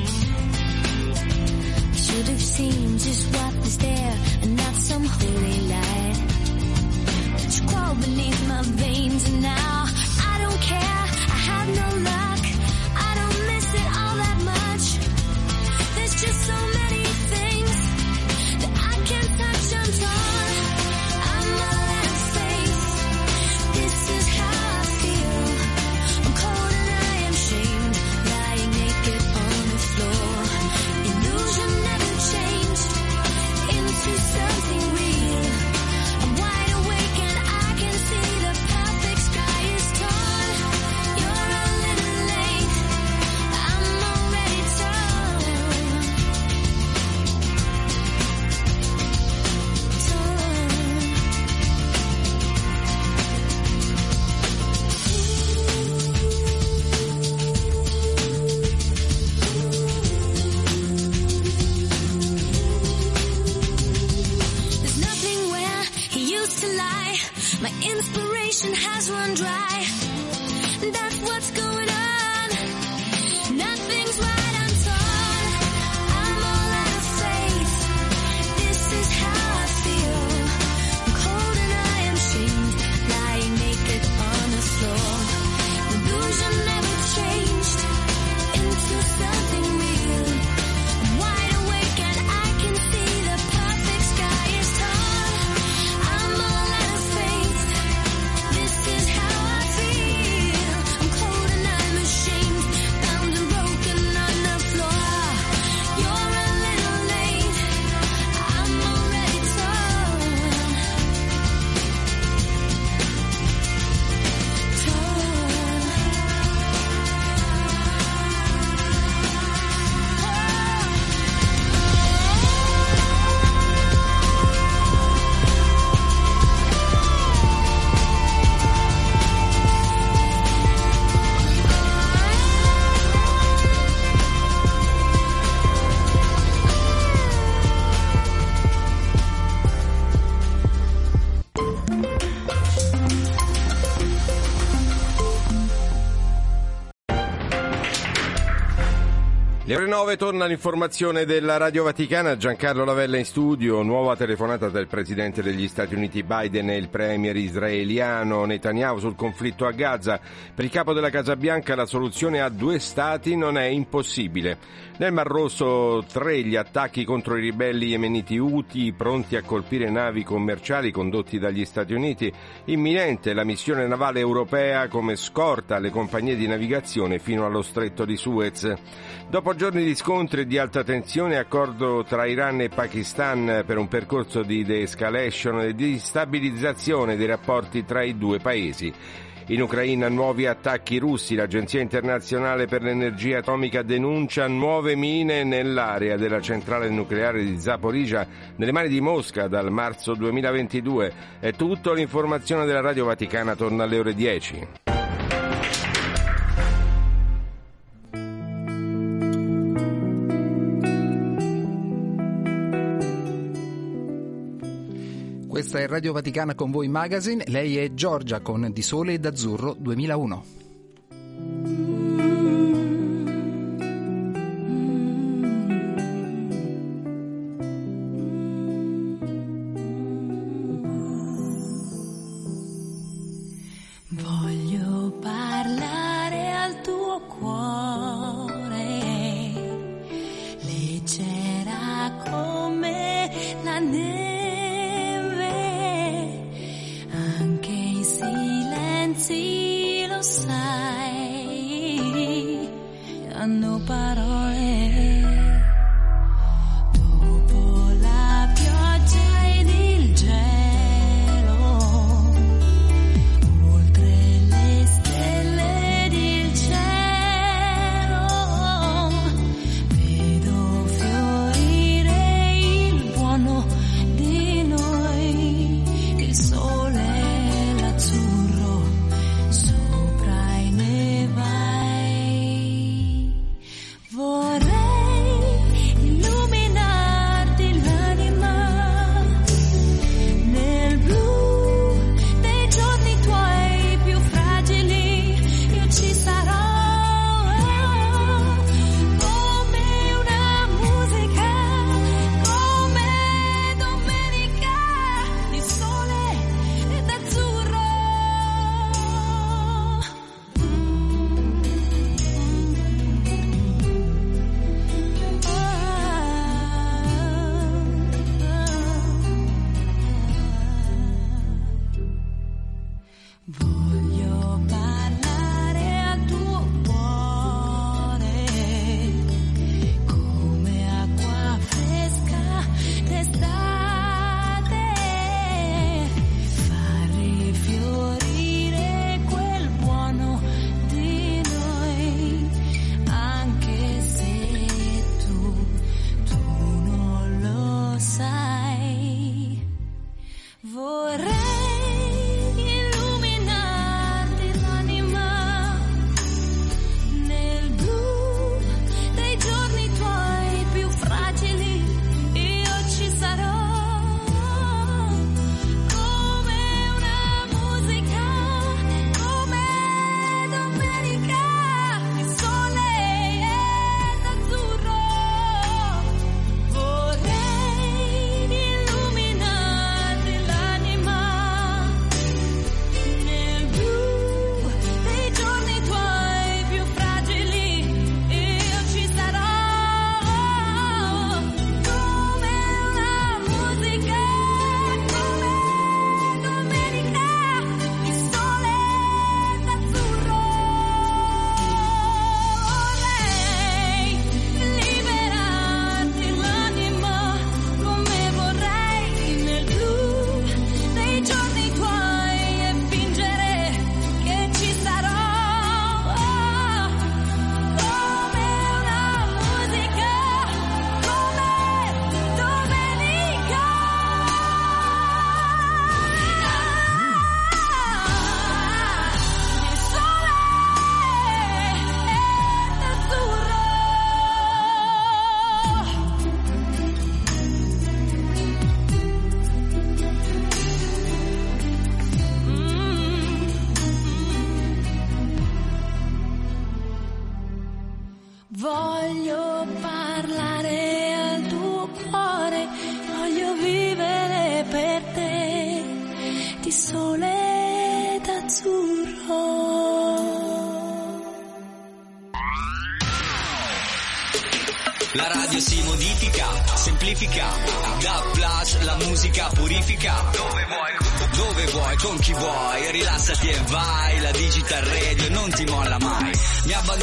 Should have seen just what was there unholy light which crawl beneath my veins has run dry. That's what's going on. 9 torna l'informazione della Radio Vaticana, Giancarlo Lavella in studio, nuova telefonata del Presidente degli Stati Uniti Biden e il Premier israeliano Netanyahu sul conflitto a Gaza. Per il capo della Casa Bianca la soluzione a due Stati non è impossibile. Nel Mar Rosso tre gli attacchi contro i ribelli yemeniti Houthi pronti a colpire navi commerciali condotti dagli Stati Uniti. Imminente la missione navale europea come scorta alle compagnie di navigazione fino allo stretto di Suez. Dopo giorni di scontri e di alta tensione, accordo tra Iran e Pakistan per un percorso di de-escalation e di stabilizzazione dei rapporti tra i due paesi. In Ucraina nuovi attacchi russi, l'Agenzia internazionale per l'energia atomica denuncia nuove mine nell'area della centrale nucleare di Zaporizhia nelle mani di Mosca dal marzo 2022. È tutto, l'informazione della Radio Vaticana torna alle ore 10. Questa è Radio Vaticana con voi Magazine, lei è Giorgia con Di Sole e d'Azzurro 2001.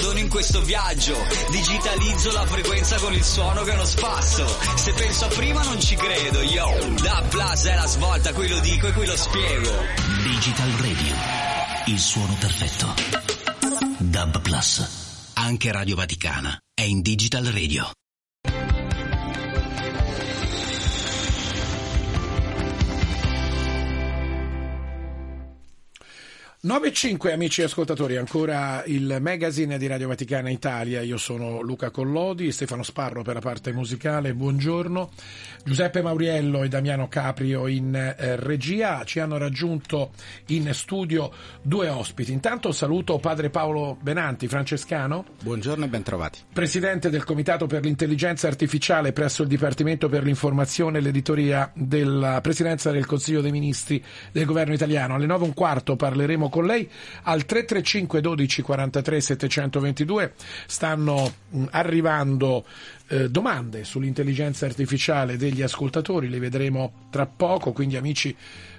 Abbandono in questo viaggio, digitalizzo la frequenza con il suono che è uno spasso. Se penso a prima non ci credo, yo, da plus è la svolta, qui lo dico e qui lo spiego. Digital Radio, il suono perfetto. Dub Plus, anche Radio Vaticana è in Digital Radio. 9.5 amici ascoltatori, ancora il magazine di Radio Vaticana Italia, io sono Luca Collodi, Stefano Sparro per la parte musicale, buongiorno, Giuseppe Mauriello e Damiano Caprio in eh, regia, ci hanno raggiunto in studio due ospiti, intanto saluto padre Paolo Benanti, francescano. Buongiorno e bentrovati. Presidente del Comitato per l'Intelligenza Artificiale presso il Dipartimento per l'Informazione e l'Editoria della Presidenza del Consiglio dei Ministri del Governo italiano. Alle 9 e un quarto parleremo con lei al 335 12 43 722 stanno mh, arrivando eh, domande sull'intelligenza artificiale degli ascoltatori. Le vedremo tra poco quindi amici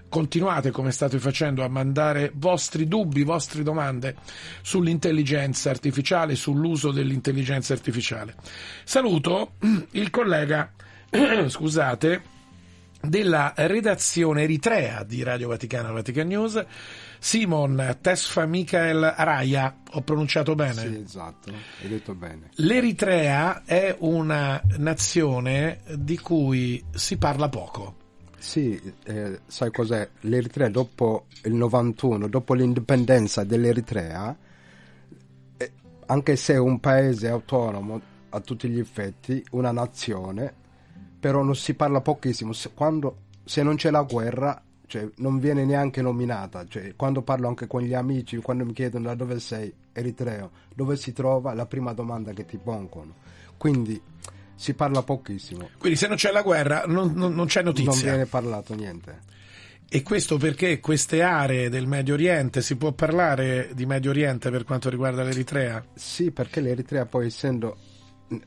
continuate come state facendo a mandare vostri dubbi, vostre domande sull'intelligenza artificiale, sull'uso dell'intelligenza artificiale. Saluto il collega, scusate, della redazione eritrea di Radio Vaticana Vatican News, Simon Tesfa Michael Araya, ho pronunciato bene? Sì, esatto, hai detto bene. L'Eritrea è una nazione di cui si parla poco. Sì, eh, sai cos'è? L'Eritrea dopo il 91, dopo l'indipendenza dell'Eritrea, eh, anche se è un paese autonomo a tutti gli effetti, una nazione, però non si parla pochissimo. Se, quando, se non c'è la guerra, cioè, non viene neanche nominata. Cioè, quando parlo anche con gli amici, quando mi chiedono da dove sei, Eritreo, dove si trova, la prima domanda che ti pongono. Quindi si parla pochissimo. Quindi se non c'è la guerra non, non, non c'è notizia. Non viene parlato niente. E questo perché queste aree del Medio Oriente, si può parlare di Medio Oriente per quanto riguarda l'Eritrea? Sì, perché l'Eritrea poi essendo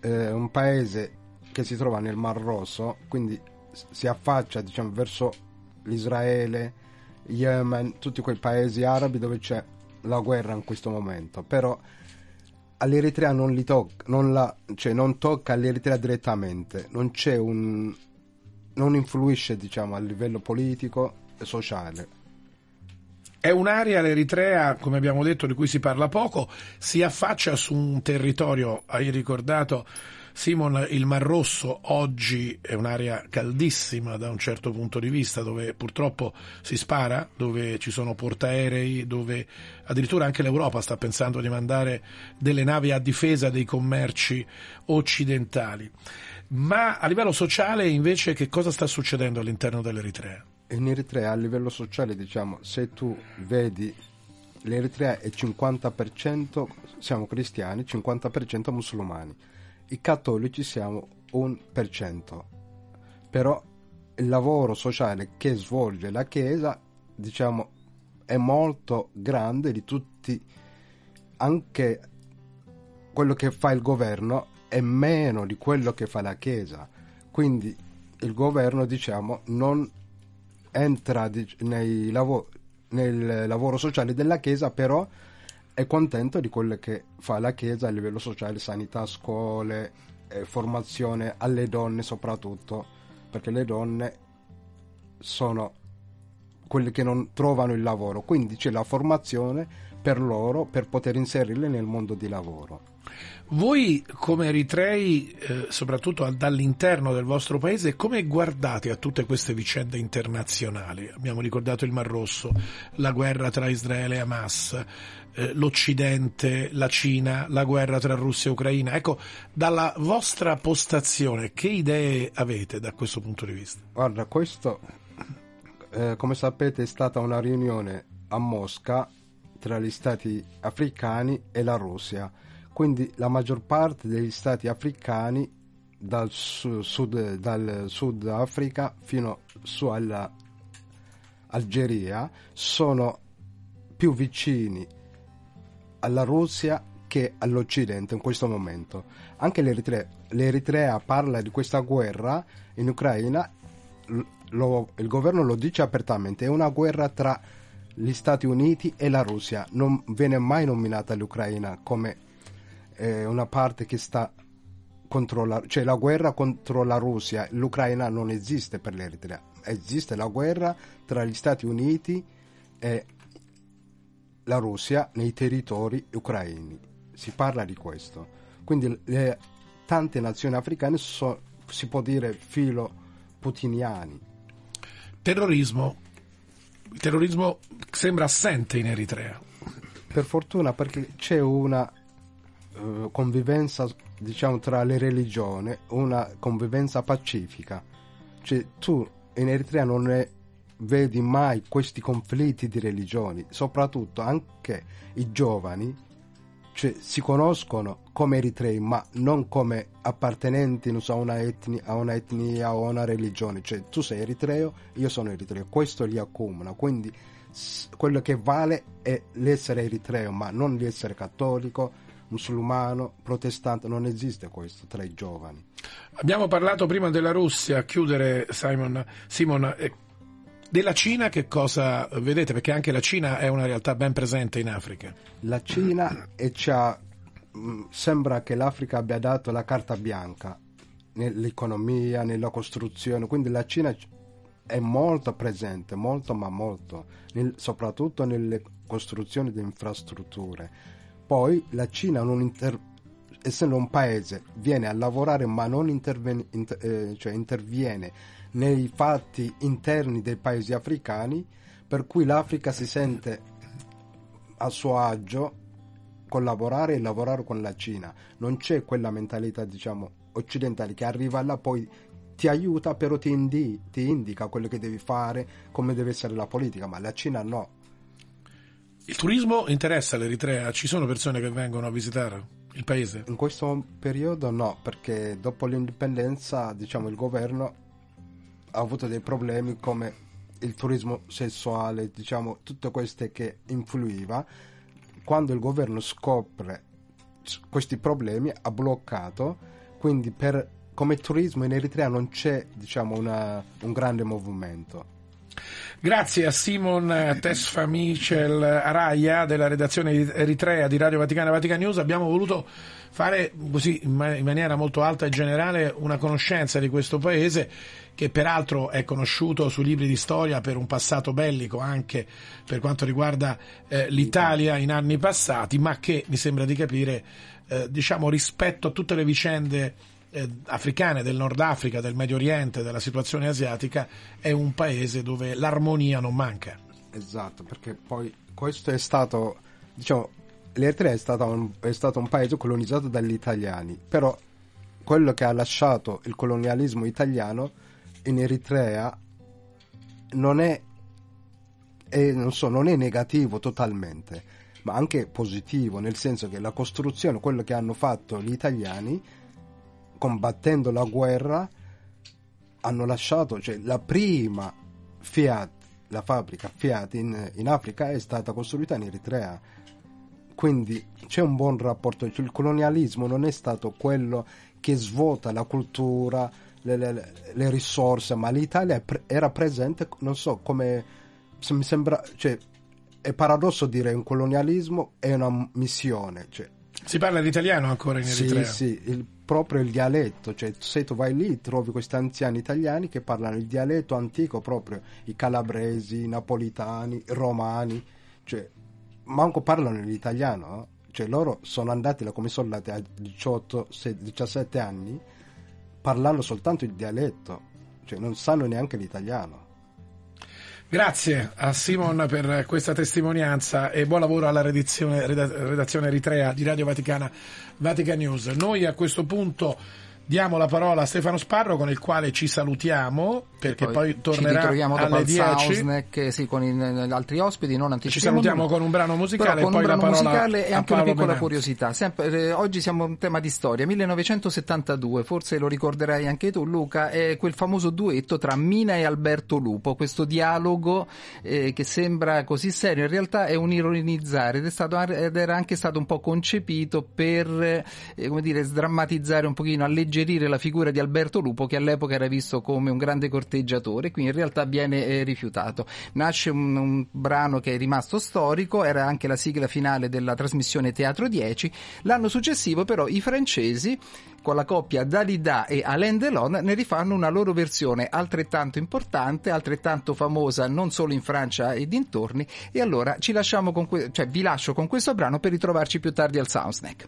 eh, un paese che si trova nel Mar Rosso, quindi si affaccia diciamo, verso l'Israele, Yemen, tutti quei paesi arabi dove c'è la guerra in questo momento, però all'Eritrea non, tocca, non, la, cioè non tocca all'Eritrea direttamente, non un non influisce diciamo a livello politico e sociale. È un'area, l'Eritrea, come abbiamo detto, di cui si parla poco, si affaccia su un territorio, hai ricordato Simon, il Mar Rosso oggi è un'area caldissima da un certo punto di vista, dove purtroppo si spara, dove ci sono portaerei, dove addirittura anche l'Europa sta pensando di mandare delle navi a difesa dei commerci occidentali. Ma a livello sociale invece che cosa sta succedendo all'interno dell'Eritrea? In Eritrea a livello sociale diciamo se tu vedi l'Eritrea è 50% siamo cristiani, 50% musulmani. I cattolici siamo un per cento. Però il lavoro sociale che svolge la Chiesa diciamo è molto grande di tutti anche quello che fa il governo è meno di quello che fa la Chiesa. Quindi il governo, diciamo, non entra nei lav- nel lavoro sociale della Chiesa, però è contento di quello che fa la Chiesa a livello sociale, sanità, scuole, eh, formazione alle donne soprattutto, perché le donne sono quelle che non trovano il lavoro, quindi c'è la formazione per loro per poter inserirle nel mondo di lavoro. Voi come eritrei, eh, soprattutto dall'interno del vostro paese, come guardate a tutte queste vicende internazionali? Abbiamo ricordato il Mar Rosso, la guerra tra Israele e Hamas, eh, l'Occidente, la Cina, la guerra tra Russia e Ucraina. Ecco, dalla vostra postazione, che idee avete da questo punto di vista? Guarda, questo, eh, come sapete, è stata una riunione a Mosca tra gli stati africani e la Russia Quindi la maggior parte degli stati africani, dal sud, dal sud Africa fino su alla Algeria, sono più vicini alla Russia che all'Occidente in questo momento. Anche l'Eritrea, l'Eritrea parla di questa guerra in Ucraina, lo, il governo lo dice apertamente, è una guerra tra gli Stati Uniti e la Russia. Non viene mai nominata l'Ucraina come eh, una parte che sta contro la, cioè la guerra contro la Russia. L'Ucraina non esiste per l'Eritrea, esiste la guerra tra gli Stati Uniti e la Russia nei territori ucraini. Si parla di questo. Quindi le tante nazioni africane sono, si può dire, filo putiniani. Terrorismo. Il terrorismo sembra assente in Eritrea. Per fortuna perché c'è una uh, convivenza diciamo tra le religioni, una convivenza pacifica. Cioè tu in Eritrea non è vedi mai questi conflitti di religioni, soprattutto anche i giovani cioè, si conoscono come eritrei, ma non come appartenenti so, a, una etnia, a, una etnia, o a una religione. Cioè, tu sei eritreo, io sono eritreo, questo li accomuna. Quindi quello che vale è l'essere eritreo, ma non l'essere cattolico, musulmano, protestante, non esiste questo tra i giovani. Abbiamo parlato prima della Russia, a chiudere Simon, Simon eh, della Cina che cosa vedete? Perché anche la Cina è una realtà ben presente in Africa. La Cina mm, sembra che l'Africa abbia dato la carta bianca nell'economia, nella costruzione, quindi la Cina è molto presente, molto ma molto, nel, soprattutto nelle costruzioni di infrastrutture. Poi la Cina inter, essendo un paese viene a lavorare ma non interven, inter, eh, cioè interviene nei fatti interni dei paesi africani, per cui l'Africa si sente a suo agio collaborare e lavorare con la Cina. Non c'è quella mentalità, diciamo, occidentale che arriva là poi ti aiuta, però ti, indi- ti indica quello che devi fare, come deve essere la politica, ma la Cina no. Il turismo interessa l'Eritrea? Ci sono persone che vengono a visitare il paese? In questo periodo no, perché dopo l'indipendenza, diciamo, il governo ha avuto dei problemi come il turismo sessuale, diciamo, tutte queste che influiva. Quando il governo scopre questi problemi ha bloccato, quindi per, come turismo in Eritrea non c'è diciamo, una, un grande movimento. Grazie a Simon Tesfa Michel Araya della redazione Eritrea di Radio Vaticana Vatican News. Abbiamo voluto fare così in maniera molto alta e generale una conoscenza di questo paese che peraltro è conosciuto sui libri di storia per un passato bellico anche per quanto riguarda eh, l'Italia in anni passati, ma che mi sembra di capire eh, diciamo rispetto a tutte le vicende eh, africane, del Nord Africa, del Medio Oriente, della situazione asiatica, è un paese dove l'armonia non manca. Esatto, perché poi questo è stato, diciamo, l'Eritrea è, è stato un paese colonizzato dagli italiani, però quello che ha lasciato il colonialismo italiano in Eritrea non è, è, non so, non è negativo totalmente, ma anche positivo, nel senso che la costruzione, quello che hanno fatto gli italiani, combattendo la guerra hanno lasciato, cioè la prima Fiat, la fabbrica Fiat in, in Africa è stata costruita in Eritrea. Quindi c'è un buon rapporto, il colonialismo non è stato quello che svuota la cultura, le, le, le risorse, ma l'Italia era presente, non so come mi sembra, cioè è paradosso dire un colonialismo è una missione. Cioè. Si parla l'italiano ancora in Eritrea? Sì, sì, il, proprio il dialetto, cioè se tu vai lì trovi questi anziani italiani che parlano il dialetto antico proprio, i calabresi, i napolitani, i romani, cioè manco parlano l'italiano, cioè loro sono andati come soldati a 18, 17 anni parlando soltanto il dialetto, cioè non sanno neanche l'italiano. Grazie a Simon per questa testimonianza e buon lavoro alla redazione, redazione Eritrea di Radio Vaticana Vatican News. Noi a questo punto Diamo la parola a Stefano Sparro con il quale ci salutiamo perché poi, ci tornerà dopo alle al 10. Soundsnack, sì, con i- gli altri ospiti, non Ci anticipiamo salutiamo nulla. con un brano musicale con e poi un brano parola musicale e anche una piccola Benanti. curiosità. Sempre, eh, oggi siamo un tema di storia. 1972, forse lo ricorderai anche tu, Luca, è quel famoso duetto tra Mina e Alberto Lupo. Questo dialogo eh, che sembra così serio, in realtà è un ironizzare ed, è stato, ed era anche stato un po' concepito per eh, come dire, sdrammatizzare un pochino, alleggerire la figura di Alberto Lupo, che all'epoca era visto come un grande corteggiatore, qui in realtà viene eh, rifiutato. Nasce un, un brano che è rimasto storico, era anche la sigla finale della trasmissione Teatro 10. L'anno successivo, però, i francesi con la coppia Dalida e Alain Delon ne rifanno una loro versione altrettanto importante, altrettanto famosa non solo in Francia e dintorni e allora ci lasciamo con que- cioè vi lascio con questo brano per ritrovarci più tardi al Soundsnack.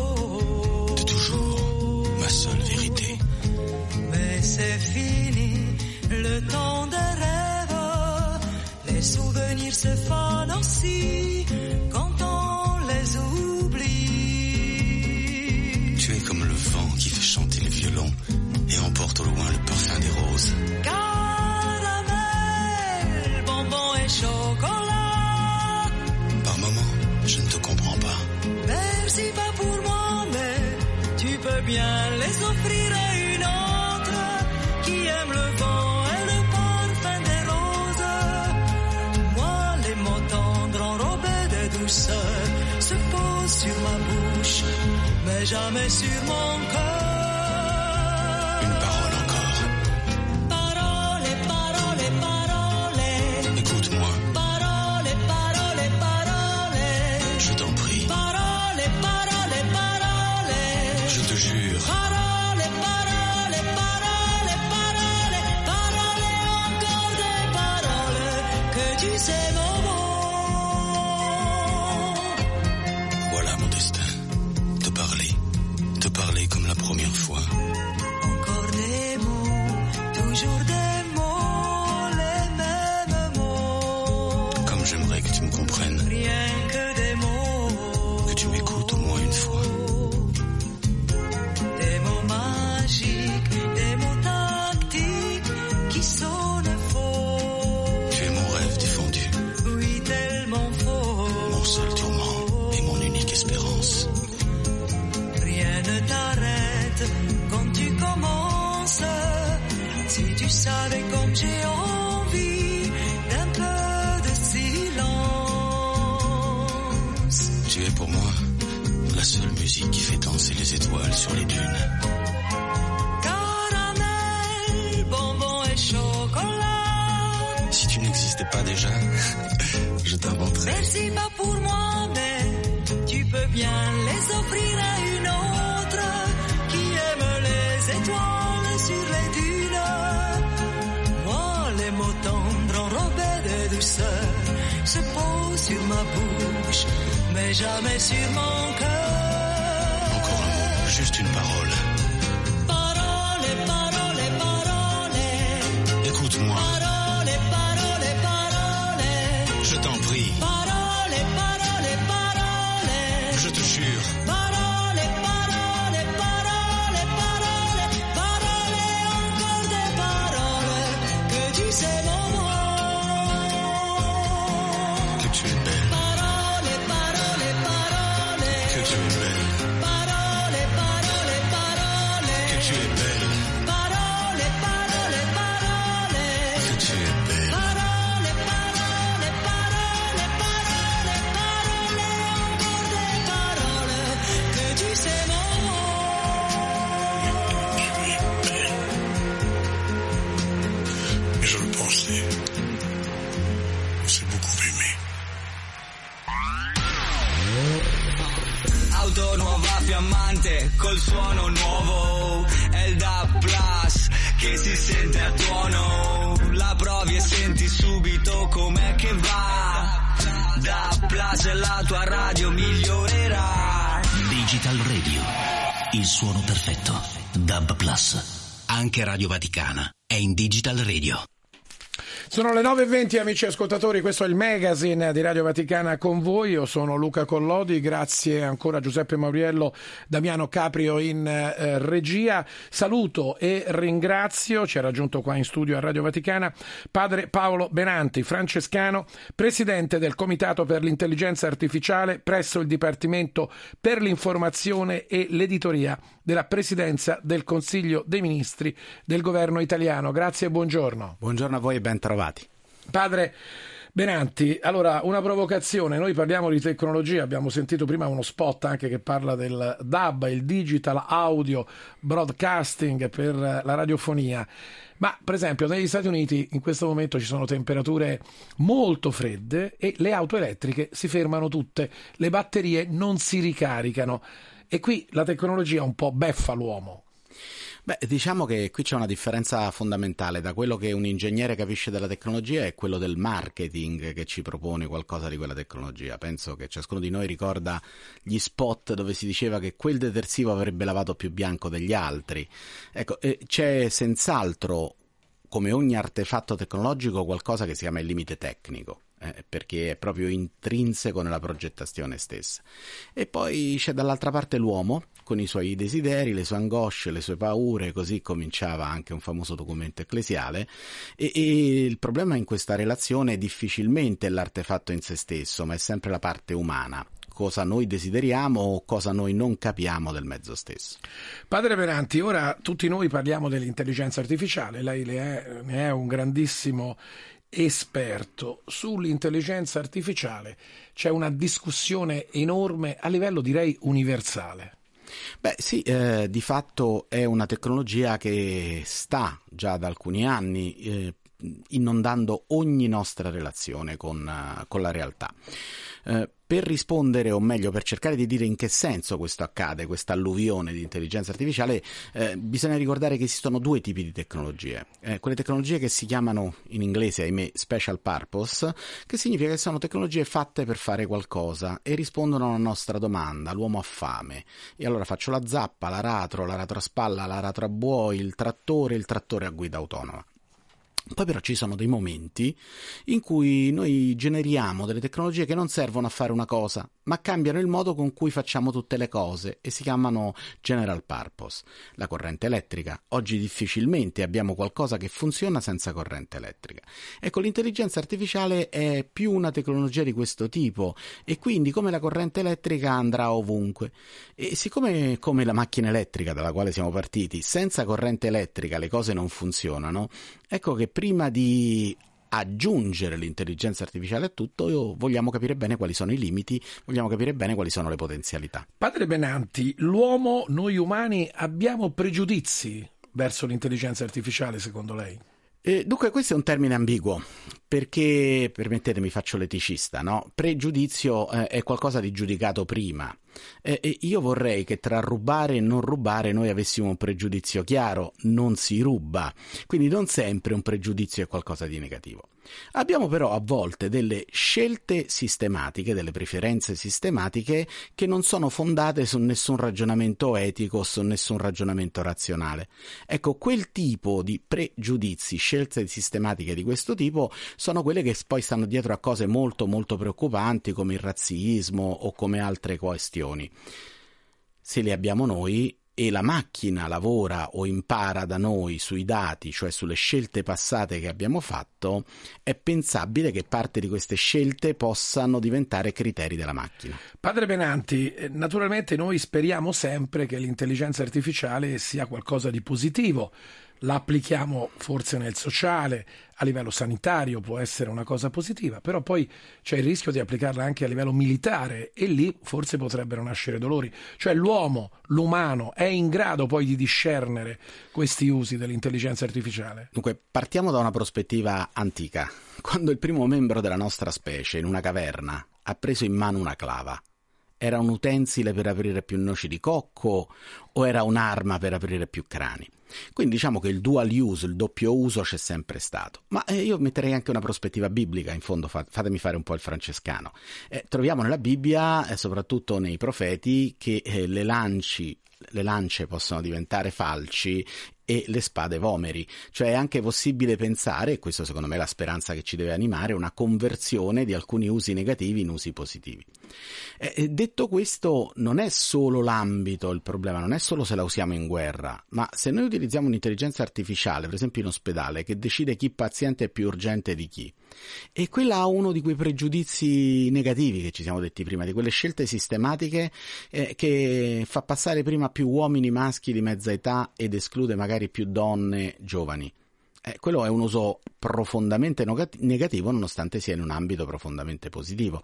Le temps des rêves. Les souvenirs se fanent aussi quand on les oublie. Tu es comme le vent qui fait chanter le violon et emporte au loin le parfum des roses. Caramel, bonbon et chocolat. Jamais sur mon cœur. Étoiles sur les dunes. Caramel, bonbon et chocolat. Si tu n'existais pas déjà, je t'inventerais. Merci pas pour moi, mais tu peux bien les offrir à une autre qui aime les étoiles sur les dunes. Moi, les mots tendres enrobés de douceur se posent sur ma bouche, mais jamais sur mon cœur. Anche Radio Vaticana è in Digital Radio. Sono le 9.20 amici ascoltatori, questo è il magazine di Radio Vaticana con voi, io sono Luca Collodi, grazie ancora a Giuseppe Mauriello, Damiano Caprio in eh, regia, saluto e ringrazio, ci ha raggiunto qua in studio a Radio Vaticana, padre Paolo Benanti, francescano, presidente del Comitato per l'intelligenza artificiale presso il Dipartimento per l'informazione e l'editoria della Presidenza del Consiglio dei Ministri del Governo italiano. Grazie e buongiorno. Buongiorno a voi e ben trovati. Padre Benanti, allora una provocazione, noi parliamo di tecnologia, abbiamo sentito prima uno spot anche che parla del DAB, il digital audio broadcasting per la radiofonia, ma per esempio negli Stati Uniti in questo momento ci sono temperature molto fredde e le auto elettriche si fermano tutte, le batterie non si ricaricano e qui la tecnologia un po' beffa l'uomo. Beh, diciamo che qui c'è una differenza fondamentale da quello che un ingegnere capisce della tecnologia e quello del marketing che ci propone qualcosa di quella tecnologia. Penso che ciascuno di noi ricorda gli spot dove si diceva che quel detersivo avrebbe lavato più bianco degli altri. Ecco, c'è senz'altro, come ogni artefatto tecnologico, qualcosa che si chiama il limite tecnico eh, perché è proprio intrinseco nella progettazione stessa. E poi c'è dall'altra parte l'uomo, con i suoi desideri, le sue angosce, le sue paure, così cominciava anche un famoso documento ecclesiale, e, e il problema in questa relazione è difficilmente l'artefatto in se stesso, ma è sempre la parte umana cosa noi desideriamo o cosa noi non capiamo del mezzo stesso. Padre Peranti, ora tutti noi parliamo dell'intelligenza artificiale, lei è, ne è un grandissimo esperto sull'intelligenza artificiale. C'è una discussione enorme a livello direi universale. Beh sì, eh, di fatto è una tecnologia che sta già da alcuni anni eh, inondando ogni nostra relazione con, uh, con la realtà. Uh, per rispondere, o meglio, per cercare di dire in che senso questo accade, questa alluvione di intelligenza artificiale, eh, bisogna ricordare che esistono due tipi di tecnologie. Eh, quelle tecnologie che si chiamano in inglese, ahimè, special purpose, che significa che sono tecnologie fatte per fare qualcosa e rispondono alla nostra domanda, l'uomo ha fame. E allora faccio la zappa, l'aratro, l'aratro a spalla, l'aratro a buoi, il trattore, il trattore a guida autonoma. Poi però ci sono dei momenti in cui noi generiamo delle tecnologie che non servono a fare una cosa, ma cambiano il modo con cui facciamo tutte le cose e si chiamano general purpose. La corrente elettrica. Oggi difficilmente abbiamo qualcosa che funziona senza corrente elettrica. Ecco, l'intelligenza artificiale è più una tecnologia di questo tipo e quindi come la corrente elettrica andrà ovunque. E siccome come la macchina elettrica dalla quale siamo partiti, senza corrente elettrica le cose non funzionano, ecco che prima di aggiungere l'intelligenza artificiale a tutto, vogliamo capire bene quali sono i limiti, vogliamo capire bene quali sono le potenzialità. Padre Benanti, l'uomo, noi umani, abbiamo pregiudizi verso l'intelligenza artificiale, secondo lei? Eh, dunque, questo è un termine ambiguo, perché, permettetemi, faccio l'eticista, no? Pregiudizio eh, è qualcosa di giudicato prima. Eh, io vorrei che tra rubare e non rubare noi avessimo un pregiudizio chiaro, non si ruba, quindi non sempre un pregiudizio è qualcosa di negativo. Abbiamo però a volte delle scelte sistematiche, delle preferenze sistematiche che non sono fondate su nessun ragionamento etico, su nessun ragionamento razionale. Ecco, quel tipo di pregiudizi, scelte sistematiche di questo tipo, sono quelle che poi stanno dietro a cose molto molto preoccupanti come il razzismo o come altre questioni. Se le abbiamo noi, e la macchina lavora o impara da noi sui dati, cioè sulle scelte passate che abbiamo fatto, è pensabile che parte di queste scelte possano diventare criteri della macchina. Padre Benanti, eh, naturalmente noi speriamo sempre che l'intelligenza artificiale sia qualcosa di positivo la applichiamo forse nel sociale, a livello sanitario può essere una cosa positiva, però poi c'è il rischio di applicarla anche a livello militare e lì forse potrebbero nascere dolori. Cioè l'uomo, l'umano, è in grado poi di discernere questi usi dell'intelligenza artificiale? Dunque, partiamo da una prospettiva antica. Quando il primo membro della nostra specie, in una caverna, ha preso in mano una clava Era un utensile per aprire più noci di cocco o era un'arma per aprire più crani? Quindi diciamo che il dual use, il doppio uso c'è sempre stato. Ma eh, io metterei anche una prospettiva biblica, in fondo fa- fatemi fare un po' il francescano. Eh, troviamo nella Bibbia, e soprattutto nei profeti, che eh, le lanci le lance possono diventare falci e le spade vomeri, cioè è anche possibile pensare, e questo secondo me è la speranza che ci deve animare, una conversione di alcuni usi negativi in usi positivi. Eh, detto questo, non è solo l'ambito il problema, non è solo se la usiamo in guerra, ma se noi utilizziamo un'intelligenza artificiale, per esempio in ospedale, che decide chi paziente è più urgente di chi, e quella ha uno di quei pregiudizi negativi che ci siamo detti prima, di quelle scelte sistematiche eh, che fa passare prima più uomini maschi di mezza età ed esclude magari più donne giovani. Eh, quello è un uso profondamente negativo nonostante sia in un ambito profondamente positivo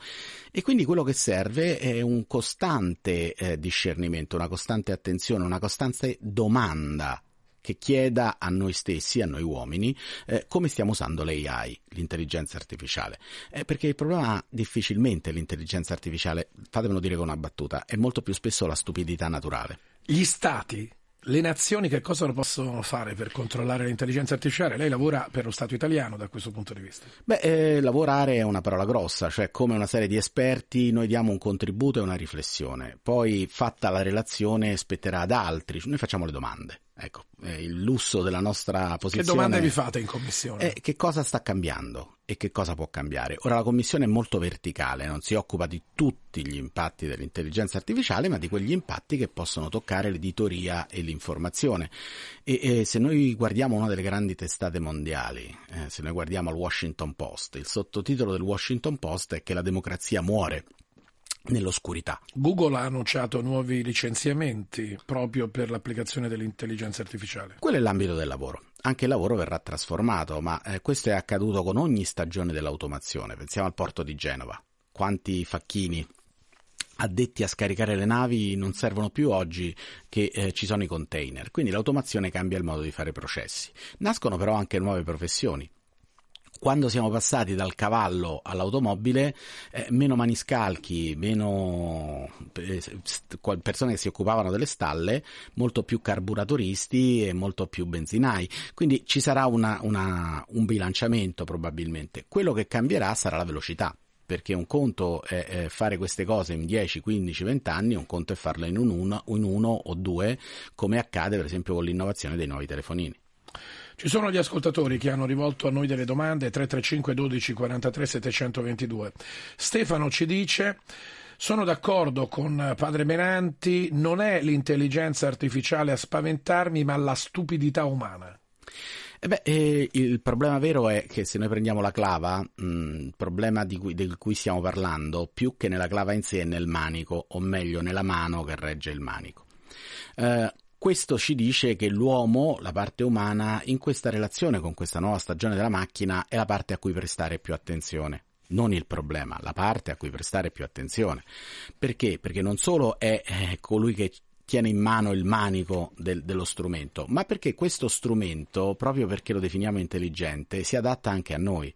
e quindi quello che serve è un costante eh, discernimento, una costante attenzione, una costante domanda che chieda a noi stessi, a noi uomini, eh, come stiamo usando l'AI, l'intelligenza artificiale. Eh, perché il problema difficilmente l'intelligenza artificiale, fatemelo dire con una battuta, è molto più spesso la stupidità naturale. Gli stati le nazioni che cosa possono fare per controllare l'intelligenza artificiale? Lei lavora per lo Stato italiano da questo punto di vista? Beh, eh, lavorare è una parola grossa, cioè come una serie di esperti noi diamo un contributo e una riflessione, poi fatta la relazione spetterà ad altri, noi facciamo le domande. Ecco, eh, il lusso della nostra posizione. Che domande vi fate in commissione? È che cosa sta cambiando e che cosa può cambiare. Ora la commissione è molto verticale, non si occupa di tutti gli impatti dell'intelligenza artificiale, ma di quegli impatti che possono toccare l'editoria e l'informazione. E, e se noi guardiamo una delle grandi testate mondiali, eh, se noi guardiamo il Washington Post, il sottotitolo del Washington Post è che la democrazia muore nell'oscurità. Google ha annunciato nuovi licenziamenti proprio per l'applicazione dell'intelligenza artificiale. Quello è l'ambito del lavoro. Anche il lavoro verrà trasformato, ma eh, questo è accaduto con ogni stagione dell'automazione. Pensiamo al porto di Genova. Quanti facchini addetti a scaricare le navi non servono più oggi che eh, ci sono i container, quindi l'automazione cambia il modo di fare processi. Nascono però anche nuove professioni quando siamo passati dal cavallo all'automobile, eh, meno maniscalchi, meno eh, persone che si occupavano delle stalle, molto più carburatoristi e molto più benzinai. Quindi ci sarà una, una, un bilanciamento probabilmente. Quello che cambierà sarà la velocità perché un conto è fare queste cose in 10, 15, 20 anni, un conto è farle in uno, in uno o due, come accade per esempio con l'innovazione dei nuovi telefonini. Ci sono gli ascoltatori che hanno rivolto a noi delle domande 335 12 43 722. Stefano ci dice sono d'accordo con padre Menanti, non è l'intelligenza artificiale a spaventarmi, ma la stupidità umana. Eh beh, eh, il problema vero è che se noi prendiamo la clava, mm, il problema cui, di cui, stiamo parlando, più che nella clava in sé, è nel manico, o meglio nella mano che regge il manico. Eh, questo ci dice che l'uomo, la parte umana, in questa relazione con questa nuova stagione della macchina è la parte a cui prestare più attenzione. Non il problema, la parte a cui prestare più attenzione. Perché? Perché non solo è colui che tiene in mano il manico del, dello strumento, ma perché questo strumento, proprio perché lo definiamo intelligente, si adatta anche a noi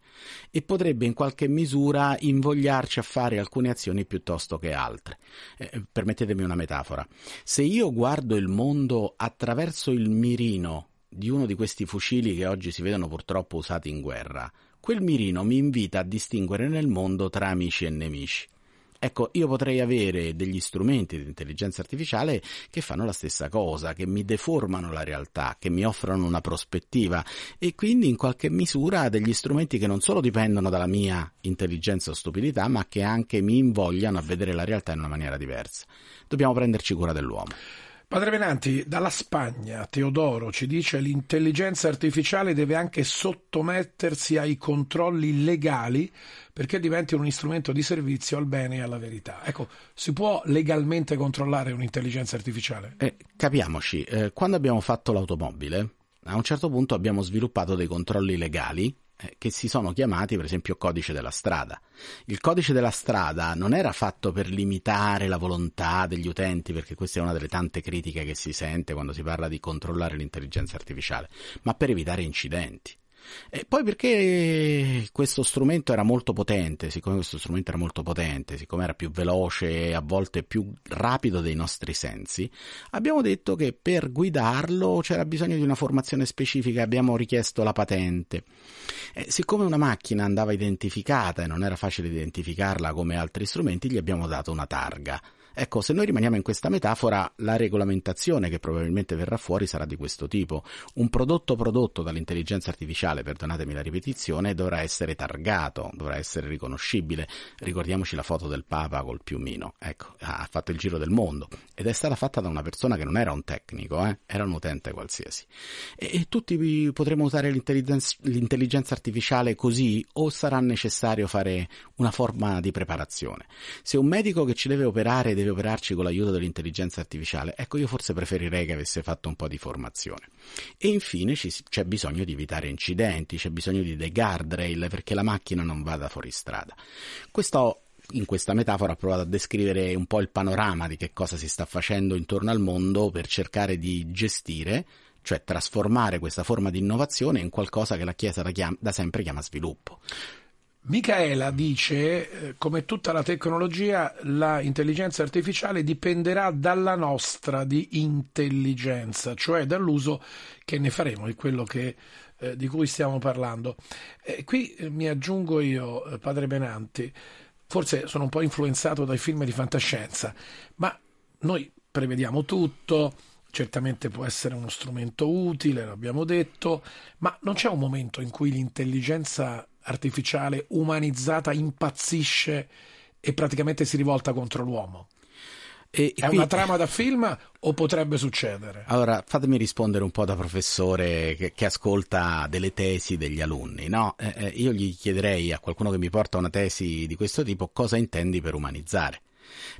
e potrebbe in qualche misura invogliarci a fare alcune azioni piuttosto che altre. Eh, permettetemi una metafora. Se io guardo il mondo attraverso il mirino di uno di questi fucili che oggi si vedono purtroppo usati in guerra, quel mirino mi invita a distinguere nel mondo tra amici e nemici. Ecco, io potrei avere degli strumenti di intelligenza artificiale che fanno la stessa cosa, che mi deformano la realtà, che mi offrono una prospettiva e quindi in qualche misura degli strumenti che non solo dipendono dalla mia intelligenza o stupidità, ma che anche mi invogliano a vedere la realtà in una maniera diversa. Dobbiamo prenderci cura dell'uomo. Padre Venanti, dalla Spagna, Teodoro ci dice che l'intelligenza artificiale deve anche sottomettersi ai controlli legali perché diventi un strumento di servizio al bene e alla verità. Ecco, si può legalmente controllare un'intelligenza artificiale? Eh, capiamoci, eh, quando abbiamo fatto l'automobile, a un certo punto abbiamo sviluppato dei controlli legali che si sono chiamati per esempio codice della strada. Il codice della strada non era fatto per limitare la volontà degli utenti, perché questa è una delle tante critiche che si sente quando si parla di controllare l'intelligenza artificiale, ma per evitare incidenti. E poi perché questo strumento era molto potente, siccome questo strumento era molto potente, siccome era più veloce e a volte più rapido dei nostri sensi, abbiamo detto che per guidarlo c'era bisogno di una formazione specifica, abbiamo richiesto la patente. E siccome una macchina andava identificata e non era facile identificarla come altri strumenti, gli abbiamo dato una targa. Ecco, se noi rimaniamo in questa metafora, la regolamentazione che probabilmente verrà fuori sarà di questo tipo. Un prodotto prodotto dall'intelligenza artificiale, perdonatemi la ripetizione, dovrà essere targato, dovrà essere riconoscibile. Ricordiamoci la foto del Papa col piumino. Ecco, ha fatto il giro del mondo ed è stata fatta da una persona che non era un tecnico, eh? era un utente qualsiasi. E, e tutti potremo usare l'intelligenza, l'intelligenza artificiale così o sarà necessario fare una forma di preparazione? Se un medico che ci deve operare deve operarci con l'aiuto dell'intelligenza artificiale, ecco io forse preferirei che avesse fatto un po' di formazione. E infine ci, c'è bisogno di evitare incidenti, c'è bisogno di dei guardrail perché la macchina non vada fuori strada. Questo in questa metafora ho provato a descrivere un po' il panorama di che cosa si sta facendo intorno al mondo per cercare di gestire, cioè trasformare questa forma di innovazione in qualcosa che la Chiesa da, sempre chiama sviluppo. Michaela dice, eh, come tutta la tecnologia, la intelligenza artificiale dipenderà dalla nostra di intelligenza, cioè dall'uso che ne faremo di quello che, eh, di cui stiamo parlando. Eh, qui eh, mi aggiungo io, eh, padre Benanti, forse sono un po' influenzato dai film di fantascienza, ma noi prevediamo tutto, certamente può essere uno strumento utile, l'abbiamo detto, ma non c'è un momento in cui l'intelligenza artificiale umanizzata impazzisce e praticamente si rivolta contro l'uomo. E, è qui... una trama da film o potrebbe succedere? Allora, fatemi rispondere un po' da professore che, che ascolta delle tesi degli alunni. No? Eh, eh, io gli chiederei a qualcuno che mi porta una tesi di questo tipo cosa intendi per umanizzare.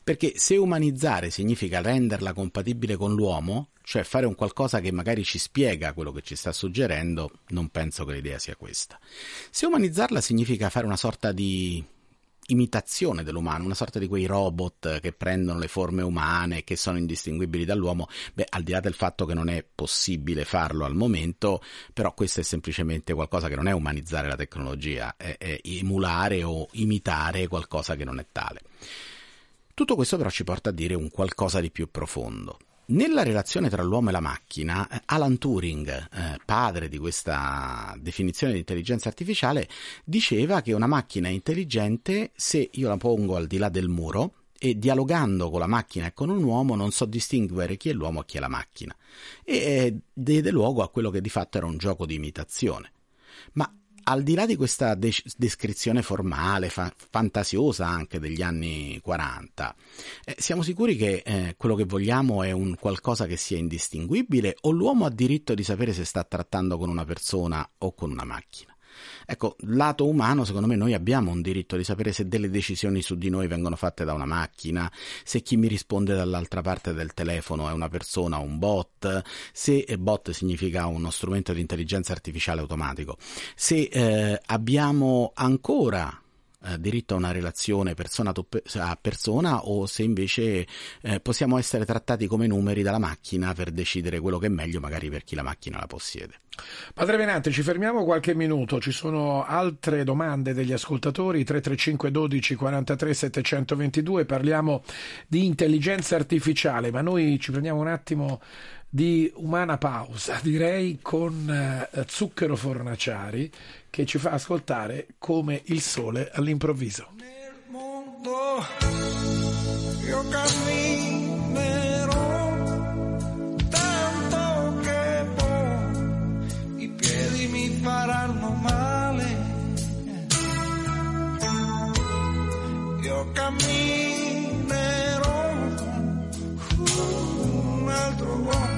Perché se umanizzare significa renderla compatibile con l'uomo, cioè fare un qualcosa che magari ci spiega quello che ci sta suggerendo, non penso che l'idea sia questa. Se umanizzarla significa fare una sorta di imitazione dell'umano, una sorta di quei robot che prendono le forme umane che sono indistinguibili dall'uomo, beh, al di là del fatto che non è possibile farlo al momento, però questo è semplicemente qualcosa che non è umanizzare la tecnologia, è, è emulare o imitare qualcosa che non è tale. Tutto questo però ci porta a dire un qualcosa di più profondo. Nella relazione tra l'uomo e la macchina, Alan Turing, eh, padre di questa definizione di intelligenza artificiale, diceva che una macchina è intelligente se io la pongo al di là del muro e dialogando con la macchina e con un uomo non so distinguere chi è l'uomo e chi è la macchina. E eh, diede luogo a quello che di fatto era un gioco di imitazione. Al di là di questa de- descrizione formale, fa- fantasiosa anche degli anni 40, eh, siamo sicuri che eh, quello che vogliamo è un qualcosa che sia indistinguibile o l'uomo ha diritto di sapere se sta trattando con una persona o con una macchina? Ecco, lato umano, secondo me noi abbiamo un diritto di sapere se delle decisioni su di noi vengono fatte da una macchina, se chi mi risponde dall'altra parte del telefono è una persona o un bot, se bot significa uno strumento di intelligenza artificiale automatico, se eh, abbiamo ancora eh, diritto a una relazione persona a persona o se invece eh, possiamo essere trattati come numeri dalla macchina per decidere quello che è meglio magari per chi la macchina la possiede. Padre Venante, ci fermiamo qualche minuto, ci sono altre domande degli ascoltatori, 335 12 43 722, parliamo di intelligenza artificiale, ma noi ci prendiamo un attimo di umana pausa, direi con eh, Zucchero Fornaciari che ci fa ascoltare come il sole all'improvviso. Nel mondo io camminerò tanto che poi i piedi mi faranno male. Io camminerò un altro uomo.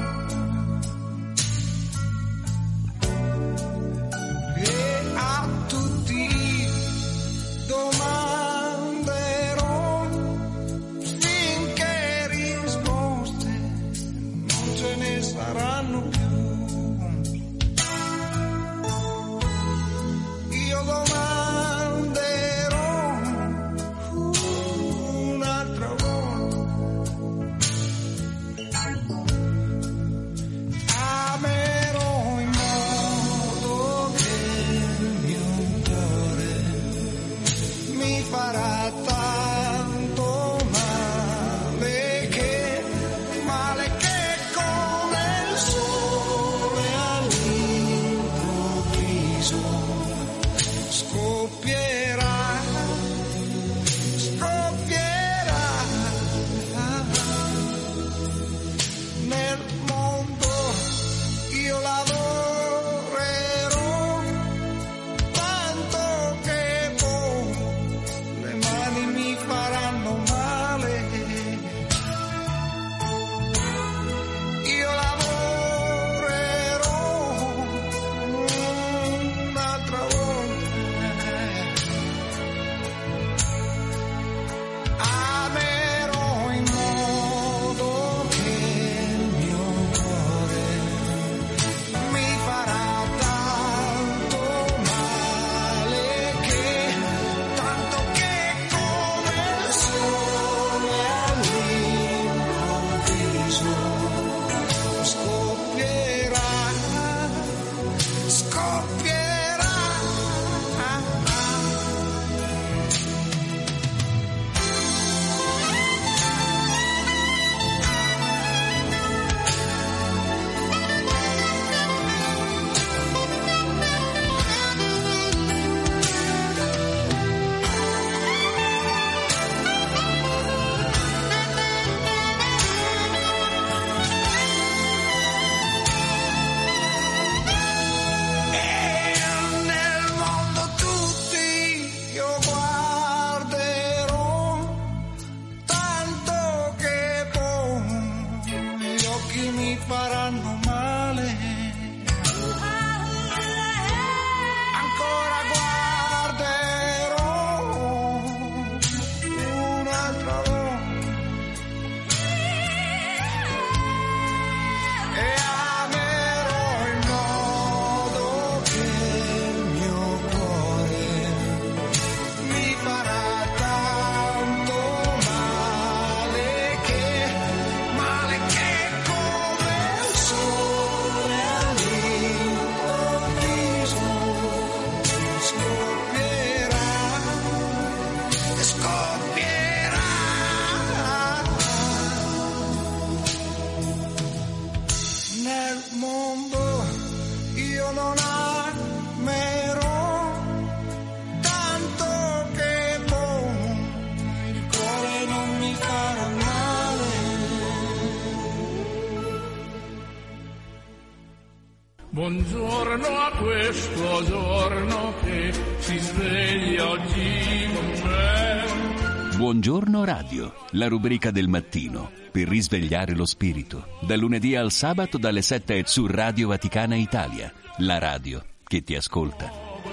Buongiorno a questo giorno che si sveglia oggi con me. Buongiorno Radio, la rubrica del mattino per risvegliare lo spirito. Dal lunedì al sabato dalle 7 su Radio Vaticana Italia, la radio che ti ascolta.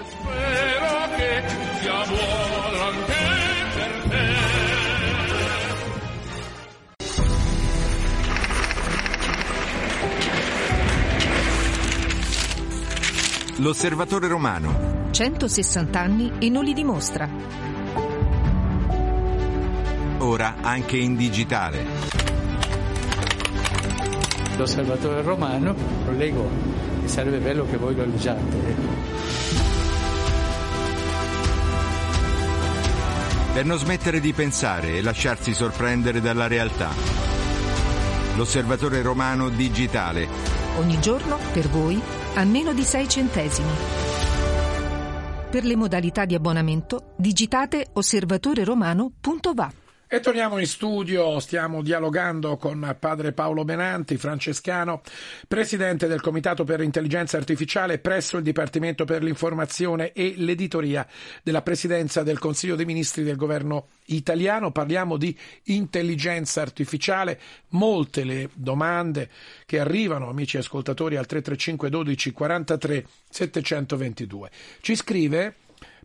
Spero che sia buono L'osservatore romano. 160 anni e non li dimostra. Ora anche in digitale. L'osservatore romano, lo leggo, e sarebbe bello che voi lo leggiate. Per non smettere di pensare e lasciarsi sorprendere dalla realtà. L'osservatore romano digitale. Ogni giorno, per voi, a meno di 6 centesimi. Per le modalità di abbonamento, digitate osservatoreromano.va. E torniamo in studio, stiamo dialogando con padre Paolo Benanti, francescano, presidente del Comitato per l'Intelligenza Artificiale presso il Dipartimento per l'Informazione e l'Editoria della Presidenza del Consiglio dei Ministri del Governo italiano. Parliamo di intelligenza artificiale, molte le domande che arrivano, amici ascoltatori, al 335 12 43 722. Ci scrive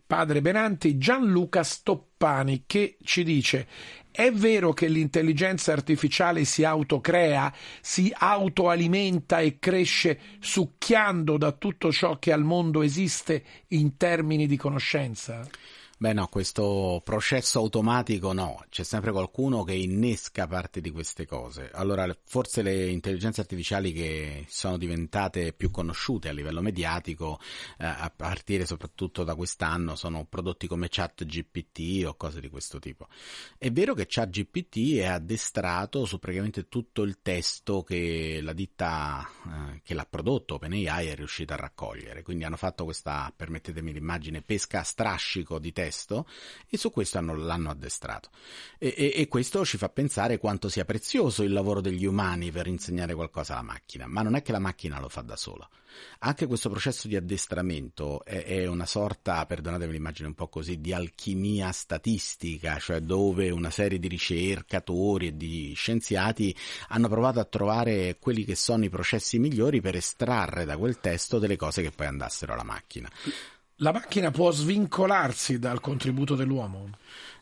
padre Benanti Gianluca Stoppani che ci dice è vero che l'intelligenza artificiale si autocrea, si autoalimenta e cresce succhiando da tutto ciò che al mondo esiste in termini di conoscenza? Beh no, questo processo automatico no, c'è sempre qualcuno che innesca parte di queste cose. Allora, forse le intelligenze artificiali che sono diventate più conosciute a livello mediatico, eh, a partire soprattutto da quest'anno, sono prodotti come ChatGPT o cose di questo tipo. È vero che ChatGPT è addestrato su praticamente tutto il testo che la ditta eh, che l'ha prodotto, OpenAI, è riuscita a raccogliere. Quindi hanno fatto questa, permettetemi l'immagine, pesca a strascico di testo testo e su questo hanno, l'hanno addestrato. E, e, e, questo ci fa pensare quanto sia prezioso il lavoro degli umani per insegnare qualcosa alla macchina, ma non è che la macchina lo fa da sola. Anche questo processo di addestramento è, è una sorta, perdonatemi l'immagine un po' così, di alchimia statistica, cioè dove una serie di ricercatori e di scienziati hanno provato a trovare quelli che sono i processi migliori per estrarre da quel testo delle cose che poi andassero alla macchina. La macchina può svincolarsi dal contributo dell'uomo?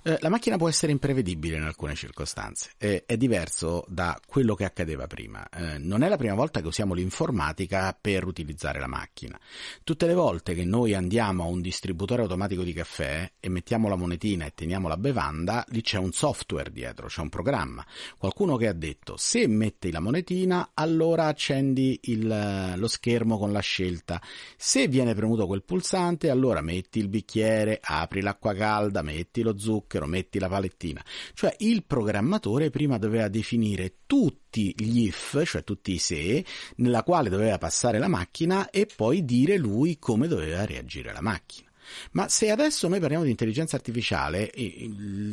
Eh, la macchina può essere imprevedibile in alcune circostanze, eh, è diverso da quello che accadeva prima. Eh, non è la prima volta che usiamo l'informatica per utilizzare la macchina. Tutte le volte che noi andiamo a un distributore automatico di caffè e mettiamo la monetina e teniamo la bevanda, lì c'è un software dietro, c'è un programma. Qualcuno che ha detto se metti la monetina allora accendi il, lo schermo con la scelta. Se viene premuto quel pulsante allora metti il bicchiere, apri l'acqua calda, metti lo zucchero zucchero, metti la palettina. Cioè il programmatore prima doveva definire tutti gli if, cioè tutti i se, nella quale doveva passare la macchina e poi dire lui come doveva reagire la macchina. Ma se adesso noi parliamo di intelligenza artificiale,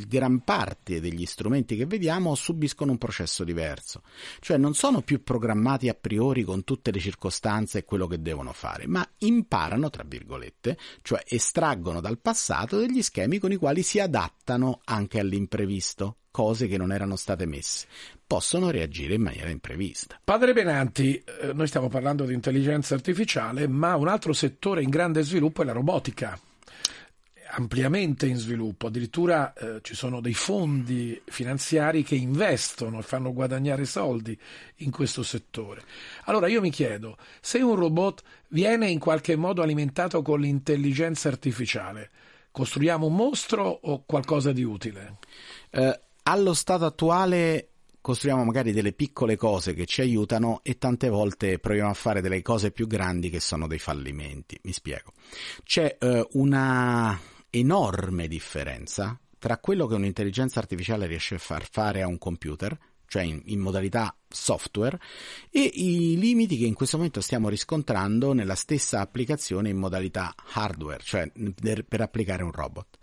gran parte degli strumenti che vediamo subiscono un processo diverso, cioè non sono più programmati a priori con tutte le circostanze e quello che devono fare, ma imparano, tra virgolette, cioè estraggono dal passato degli schemi con i quali si adattano anche all'imprevisto cose che non erano state messe, possono reagire in maniera imprevista. Padre Benanti, eh, noi stiamo parlando di intelligenza artificiale, ma un altro settore in grande sviluppo è la robotica ampiamente in sviluppo, addirittura eh, ci sono dei fondi finanziari che investono e fanno guadagnare soldi in questo settore. Allora io mi chiedo, se un robot viene in qualche modo alimentato con l'intelligenza artificiale, costruiamo un mostro o qualcosa di utile? Eh, allo stato attuale costruiamo magari delle piccole cose che ci aiutano e tante volte proviamo a fare delle cose più grandi che sono dei fallimenti. Mi spiego. C'è eh, una enorme differenza tra quello che un'intelligenza artificiale riesce a far fare a un computer, cioè in, in modalità software e i limiti che in questo momento stiamo riscontrando nella stessa applicazione in modalità hardware, cioè per applicare un robot.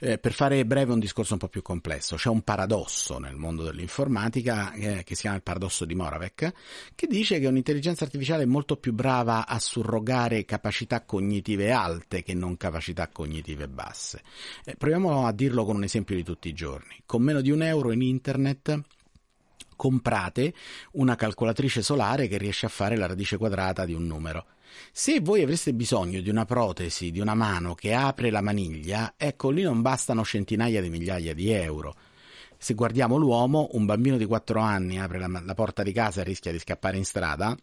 Eh, per fare breve un discorso un po' più complesso, c'è un paradosso nel mondo dell'informatica eh, che si chiama il paradosso di Moravec, che dice che un'intelligenza artificiale è molto più brava a surrogare capacità cognitive alte che non capacità cognitive basse. Eh, proviamo a dirlo con un esempio di tutti i giorni. Con meno di un euro in internet comprate una calcolatrice solare che riesce a fare la radice quadrata di un numero. Se voi avreste bisogno di una protesi, di una mano che apre la maniglia, ecco lì non bastano centinaia di migliaia di euro. Se guardiamo l'uomo, un bambino di 4 anni apre la, la porta di casa e rischia di scappare in strada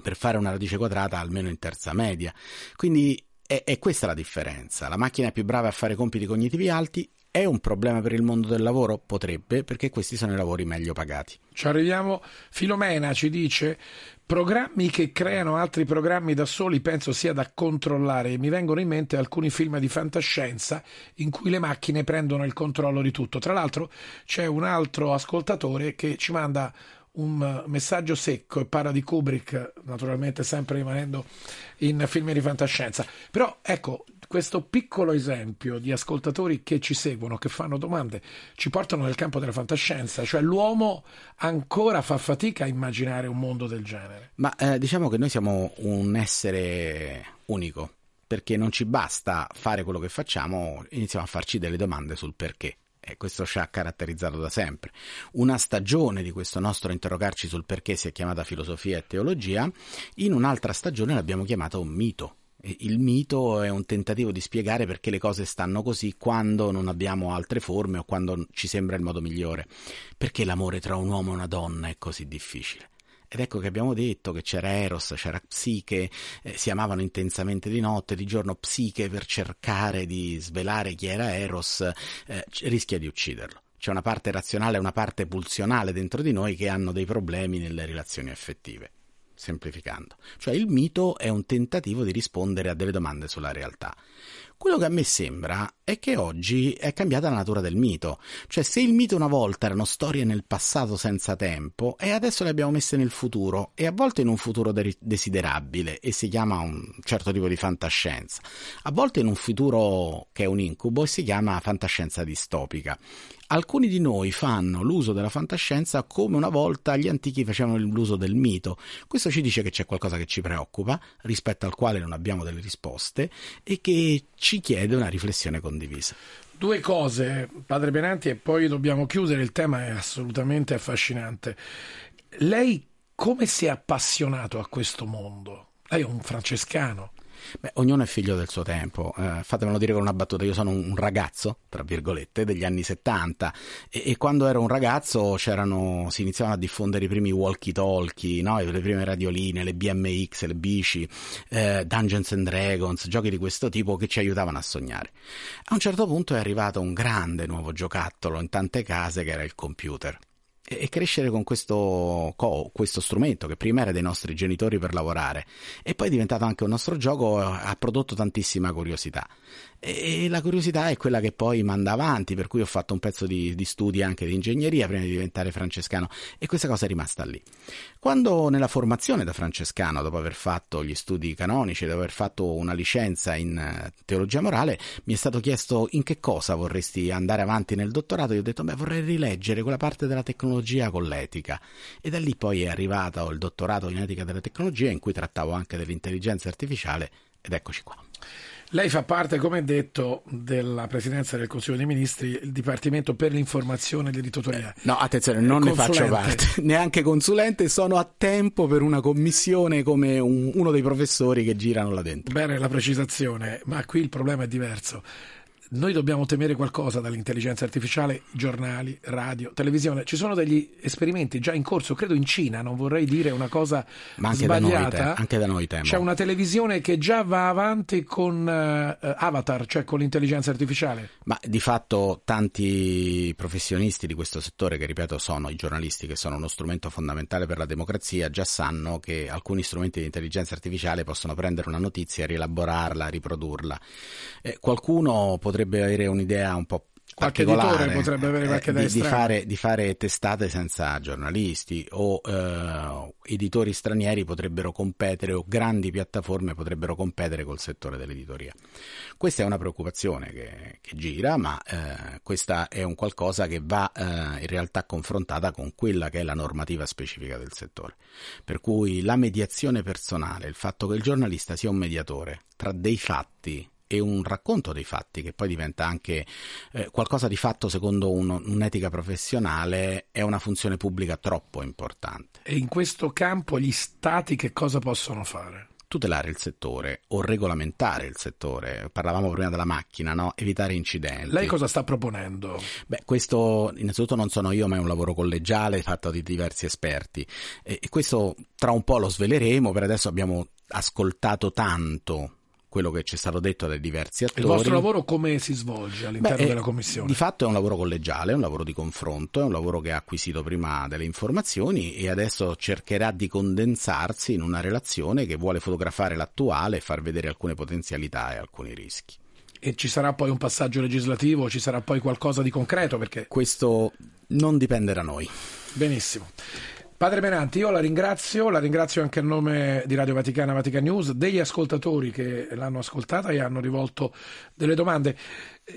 per fare una radice quadrata almeno in terza media. Quindi è, questa la differenza. La macchina è più brava a fare compiti cognitivi alti è un problema per il mondo del lavoro? Potrebbe, perché questi sono i lavori meglio pagati. Ci arriviamo. Filomena ci dice: programmi che creano altri programmi da soli penso sia da controllare. Mi vengono in mente alcuni film di fantascienza in cui le macchine prendono il controllo di tutto. Tra l'altro, c'è un altro ascoltatore che ci manda un messaggio secco e parla di Kubrick, naturalmente sempre rimanendo in film di fantascienza. Però ecco, questo piccolo esempio di ascoltatori che ci seguono, che fanno domande, ci portano nel campo della fantascienza, cioè l'uomo ancora fa fatica a immaginare un mondo del genere. Ma eh, diciamo che noi siamo un essere unico, perché non ci basta fare quello che facciamo, iniziamo a farci delle domande sul perché. E questo ci ha caratterizzato da sempre. Una stagione di questo nostro interrogarci sul perché si è chiamata filosofia e teologia, in un'altra stagione l'abbiamo chiamata un mito il mito è un tentativo di spiegare perché le cose stanno così quando non abbiamo altre forme o quando ci sembra il modo migliore. Perché l'amore tra un uomo e una donna è così difficile? Ed ecco che abbiamo detto che c'era Eros, c'era Psiche, eh, si amavano intensamente di notte, di giorno Psiche per cercare di svelare chi era Eros eh, rischia di ucciderlo. C'è una parte razionale e una parte pulsionale dentro di noi che hanno dei problemi nelle relazioni affettive semplificando. Cioè il mito è un tentativo di rispondere a delle domande sulla realtà. Quello che a me sembra è che oggi è cambiata la natura del mito. Cioè, se il mito una volta erano storie nel passato senza tempo, e adesso le abbiamo messe nel futuro, e a volte in un futuro de- desiderabile, e si chiama un certo tipo di fantascienza, a volte in un futuro che è un incubo, e si chiama fantascienza distopica. Alcuni di noi fanno l'uso della fantascienza come una volta gli antichi facevano l'uso del mito. Questo ci dice che c'è qualcosa che ci preoccupa, rispetto al quale non abbiamo delle risposte, e che ci chiede una riflessione condivisa. Due cose, padre Benanti, e poi dobbiamo chiudere, il tema è assolutamente affascinante. Lei come si è appassionato a questo mondo? Lei è un francescano. Beh, ognuno è figlio del suo tempo. Eh, fatemelo dire con una battuta: io sono un ragazzo, tra virgolette, degli anni 70 e, e quando ero un ragazzo si iniziavano a diffondere i primi walkie-talkie, no? le prime radioline, le BMX, le bici, eh, Dungeons and Dragons, giochi di questo tipo che ci aiutavano a sognare. A un certo punto è arrivato un grande nuovo giocattolo in tante case che era il computer e crescere con questo, questo, strumento che prima era dei nostri genitori per lavorare e poi è diventato anche un nostro gioco, ha prodotto tantissima curiosità e la curiosità è quella che poi manda avanti, per cui ho fatto un pezzo di, di, studi anche di ingegneria prima di diventare francescano e questa cosa è rimasta lì. Quando nella formazione da francescano, dopo aver fatto gli studi canonici, dopo aver fatto una licenza in eh, teologia morale, mi è stato chiesto in che cosa vorresti andare avanti nel dottorato, io ho detto beh vorrei rileggere quella parte della tecnologia con l'etica e da lì poi è arrivato il dottorato in etica della tecnologia in cui trattavo anche dell'intelligenza artificiale ed eccoci qua. Lei fa parte, come detto, della Presidenza del Consiglio dei Ministri, il Dipartimento per l'informazione e l'editoria. No, attenzione, non ne faccio parte, neanche consulente, sono a tempo per una commissione come un, uno dei professori che girano là dentro. Bene, la precisazione, ma qui il problema è diverso noi dobbiamo temere qualcosa dall'intelligenza artificiale, giornali, radio, televisione. Ci sono degli esperimenti già in corso, credo in Cina, non vorrei dire una cosa Ma anche sbagliata. Da noi, te, anche da noi temo. C'è una televisione che già va avanti con uh, Avatar, cioè con l'intelligenza artificiale. Ma di fatto tanti professionisti di questo settore, che ripeto sono i giornalisti, che sono uno strumento fondamentale per la democrazia, già sanno che alcuni strumenti di intelligenza artificiale possono prendere una notizia, rielaborarla, riprodurla. Eh, qualcuno potrebbe potrebbe avere un'idea un po' qualche editore potrebbe avere qualche eh, di, di, fare, di, fare, testate senza giornalisti o eh, editori stranieri potrebbero competere o grandi piattaforme potrebbero competere col settore dell'editoria. Questa è una preoccupazione che, che gira, ma eh, questa è un qualcosa che va eh, in realtà confrontata con quella che è la normativa specifica del settore. Per cui la mediazione personale, il fatto che il giornalista sia un mediatore tra dei fatti e un racconto dei fatti che poi diventa anche eh, qualcosa di fatto secondo un, un'etica professionale è una funzione pubblica troppo importante. E in questo campo gli stati che cosa possono fare? tutelare il settore o regolamentare il settore. Parlavamo prima della macchina, no? evitare incidenti. Lei cosa sta proponendo? Beh, questo innanzitutto non sono io, ma è un lavoro collegiale fatto di diversi esperti e questo tra un po' lo sveleremo. Per adesso abbiamo ascoltato tanto quello che ci è stato detto dai diversi attori. Il vostro lavoro come si svolge all'interno Beh, della Commissione? Di fatto è un lavoro collegiale, è un lavoro di confronto, è un lavoro che ha acquisito prima delle informazioni e adesso cercherà di condensarsi in una relazione che vuole fotografare l'attuale e far vedere alcune potenzialità e alcuni rischi. E ci sarà poi un passaggio legislativo, ci sarà poi qualcosa di concreto perché... Questo non dipende da noi. Benissimo. Padre Benanti, io la ringrazio, la ringrazio anche a nome di Radio Vaticana, Vatican News, degli ascoltatori che l'hanno ascoltata e hanno rivolto delle domande.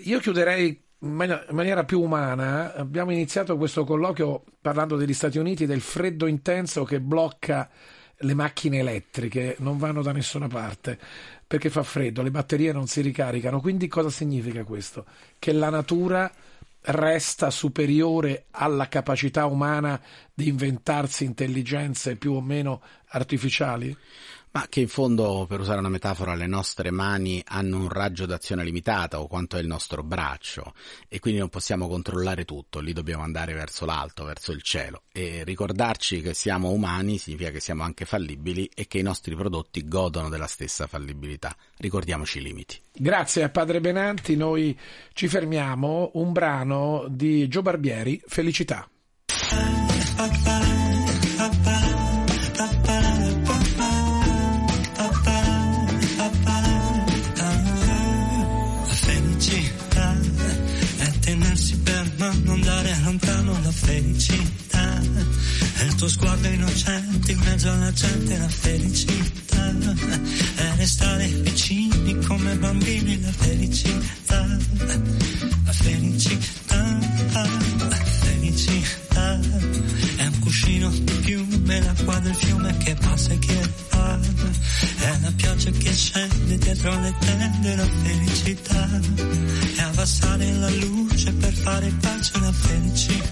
Io chiuderei in maniera più umana. Abbiamo iniziato questo colloquio parlando degli Stati Uniti, del freddo intenso che blocca le macchine elettriche, non vanno da nessuna parte perché fa freddo, le batterie non si ricaricano. Quindi cosa significa questo? Che la natura resta superiore alla capacità umana di inventarsi intelligenze più o meno artificiali? Ma che in fondo, per usare una metafora, le nostre mani hanno un raggio d'azione limitata o quanto è il nostro braccio e quindi non possiamo controllare tutto, lì dobbiamo andare verso l'alto, verso il cielo e ricordarci che siamo umani significa che siamo anche fallibili e che i nostri prodotti godono della stessa fallibilità. Ricordiamoci i limiti. Grazie a Padre Benanti, noi ci fermiamo, un brano di Gio Barbieri, Felicità. Felicità. È il tuo sguardo innocente in mezzo alla gente, la felicità. È restare vicini come bambini, la felicità. La felicità, la felicità. È un cuscino di piume, l'acqua del fiume che passa e che va. È la pioggia che scende dietro le tende, la felicità. È abbassare la luce per fare pace, la felicità.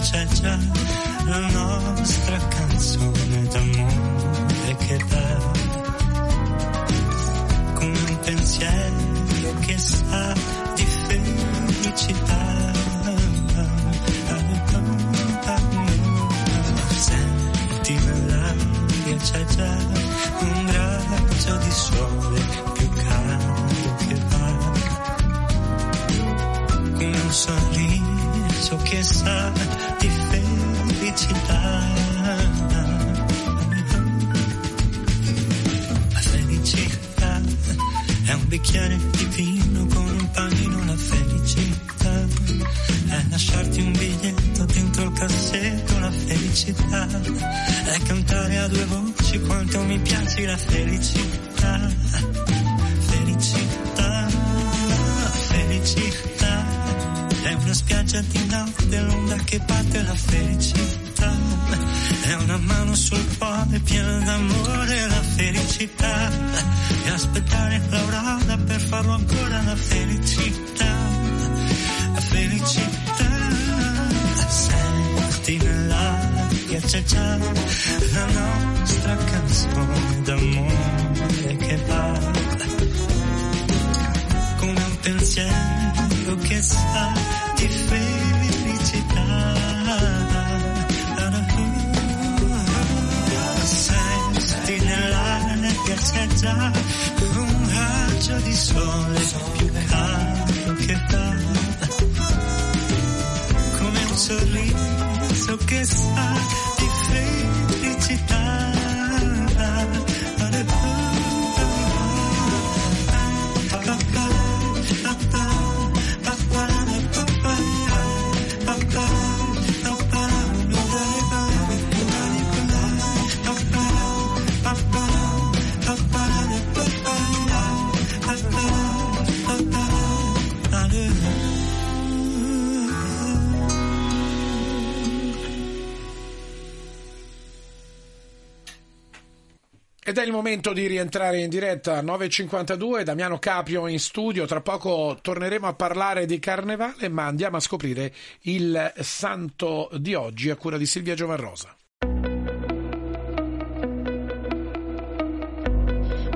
C'è già la nostra canzone d'amore che dà come un pensiero che sa di felicità. Senti nell'aria c'è già un raggio di sole più caldo che va come un sorriso che sa bicchiere di vino con un panino, la felicità è lasciarti un biglietto dentro il cassetto, la felicità è cantare a due voci quanto mi piaci, la felicità. Felicità, felicità è una spiaggia di notte, l'onda che batte la felicità. È una mano sul cuore piena d'amore, farlo ancora, la felicità. La felicità. Senti nell'aria c'è già la nostra canzone d'amore che va come un pensiero che sa Ed è il momento di rientrare in diretta 9.52, Damiano Caprio in studio, tra poco torneremo a parlare di carnevale, ma andiamo a scoprire il santo di oggi a cura di Silvia Giovanrosa.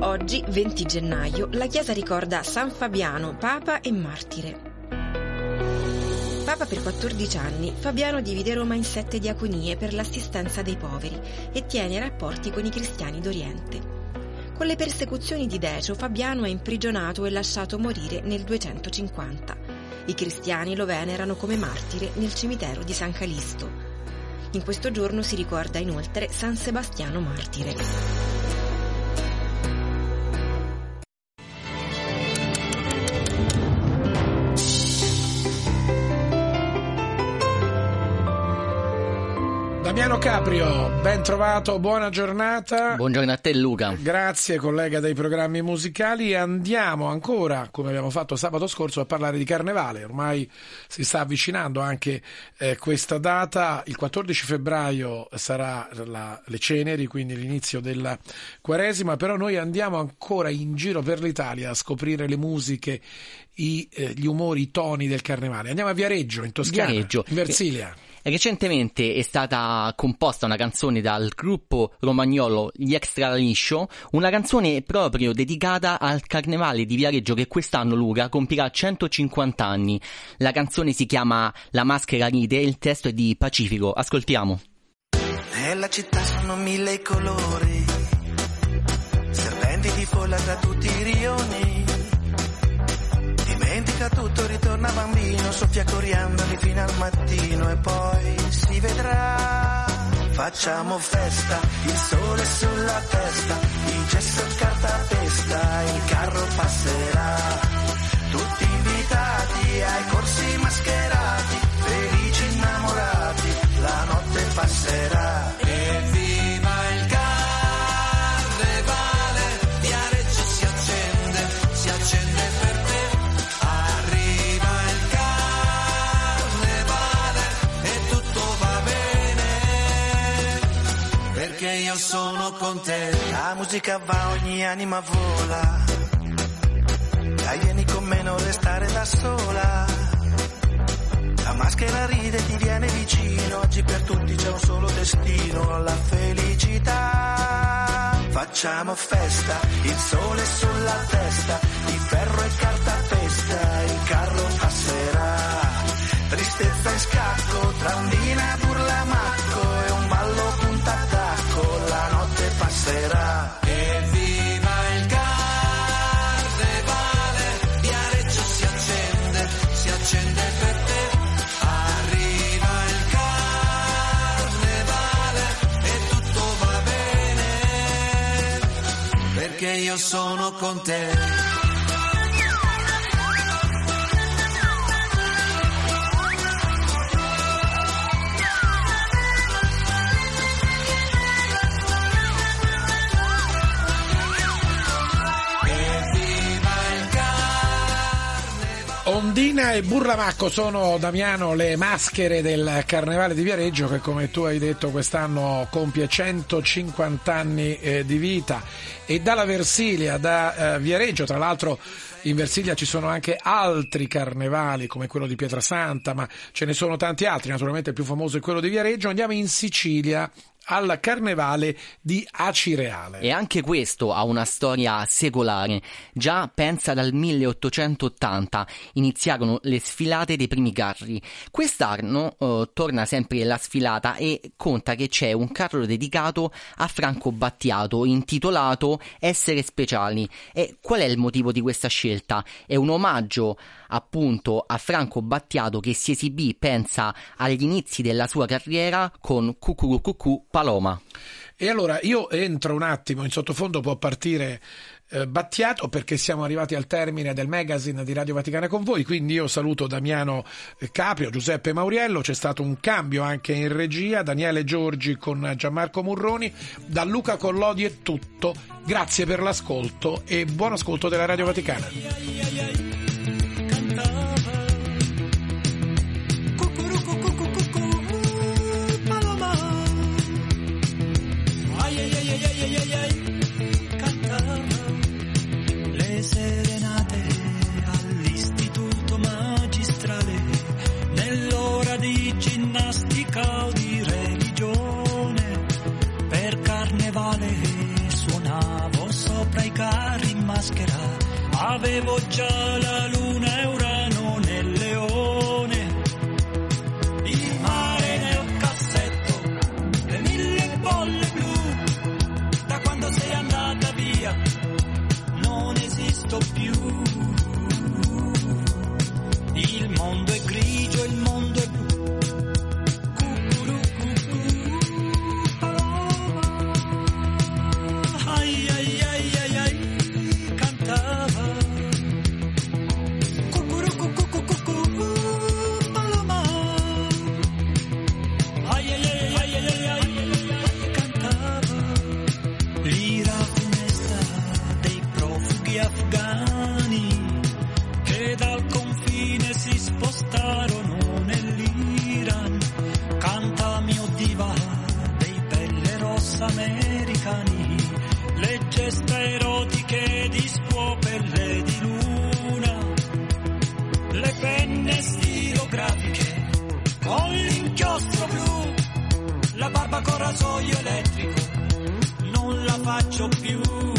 Oggi, 20 gennaio, la Chiesa ricorda San Fabiano, Papa e Martire. Papa per 14 anni, Fabiano divide Roma in sette diaconie per l'assistenza dei poveri e tiene rapporti con i cristiani d'Oriente. Con le persecuzioni di Decio, Fabiano è imprigionato e lasciato morire nel 250. I cristiani lo venerano come martire nel cimitero di San Calisto. In questo giorno si ricorda inoltre San Sebastiano martire. Caprio, ben trovato, buona giornata. Buongiorno a te Luca. Grazie collega dei programmi musicali. Andiamo ancora, come abbiamo fatto sabato scorso, a parlare di carnevale. Ormai si sta avvicinando anche eh, questa data. Il 14 febbraio sarà la, le ceneri, quindi l'inizio della Quaresima, però noi andiamo ancora in giro per l'Italia a scoprire le musiche, i, eh, gli umori, i toni del carnevale. Andiamo a Viareggio, in Toscana, Viareggio. in Versilia. Recentemente è stata composta una canzone dal gruppo romagnolo Gli Extra Liscio, una canzone proprio dedicata al carnevale di Viareggio che quest'anno Luca compirà 150 anni. La canzone si chiama La maschera ride e il testo è di Pacifico. Ascoltiamo. Nella città sono mille colori, serpenti di folla tra tutti soffia coriandoli fino al mattino e poi si vedrà. Facciamo festa, il sole sulla testa, il gesso e cartapesta, il carro passerà. Tutti invitati ai corsi mascherati, felici innamorati, la notte passerà. Sono con te. La musica va, ogni anima vola. Dai, vieni con me, non restare da sola. La maschera ride, ti viene vicino. Oggi per tutti c'è un solo destino, la felicità. Facciamo festa, il sole sulla testa, di ferro e cartapesta, il carro passerà. Tristezza in scacco, io sono con te. Ondina e Burlamacco sono, Damiano, le maschere del Carnevale di Viareggio che, come tu hai detto, quest'anno compie 150 anni eh, di vita. E dalla Versilia, da eh, Viareggio, tra l'altro in Versilia ci sono anche altri carnevali come quello di Pietrasanta, ma ce ne sono tanti altri, naturalmente il più famoso è quello di Viareggio. Andiamo in Sicilia al carnevale di Acireale. E anche questo ha una storia secolare. Già pensa dal 1880 iniziarono le sfilate dei primi carri. Quest'anno eh, torna sempre la sfilata e conta che c'è un carro dedicato a Franco Battiato intitolato Essere Speciali. E qual è il motivo di questa scelta? È un omaggio appunto a Franco Battiato che si esibì, pensa, agli inizi della sua carriera con Cucurucucù Paloma. E allora io entro un attimo, in sottofondo può partire eh, Battiato perché siamo arrivati al termine del magazine di Radio Vaticana con voi, quindi io saluto Damiano eh, Caprio, Giuseppe Mauriello, c'è stato un cambio anche in regia, Daniele Giorgi con Gianmarco Murroni, da Luca Collodi è tutto, grazie per l'ascolto e buon ascolto della Radio Vaticana. Ginnastica o di religione per carnevale suonavo sopra i carri in maschera. Avevo già la luna e Urano nel leone il mare nel cassetto le mille bolle blu. Da quando sei andata via non esisto più. Il mondo è grigio, feste erotiche di scuopelle di luna, le penne stilografiche con l'inchiostro blu, la barba con rasoio elettrico, non la faccio più.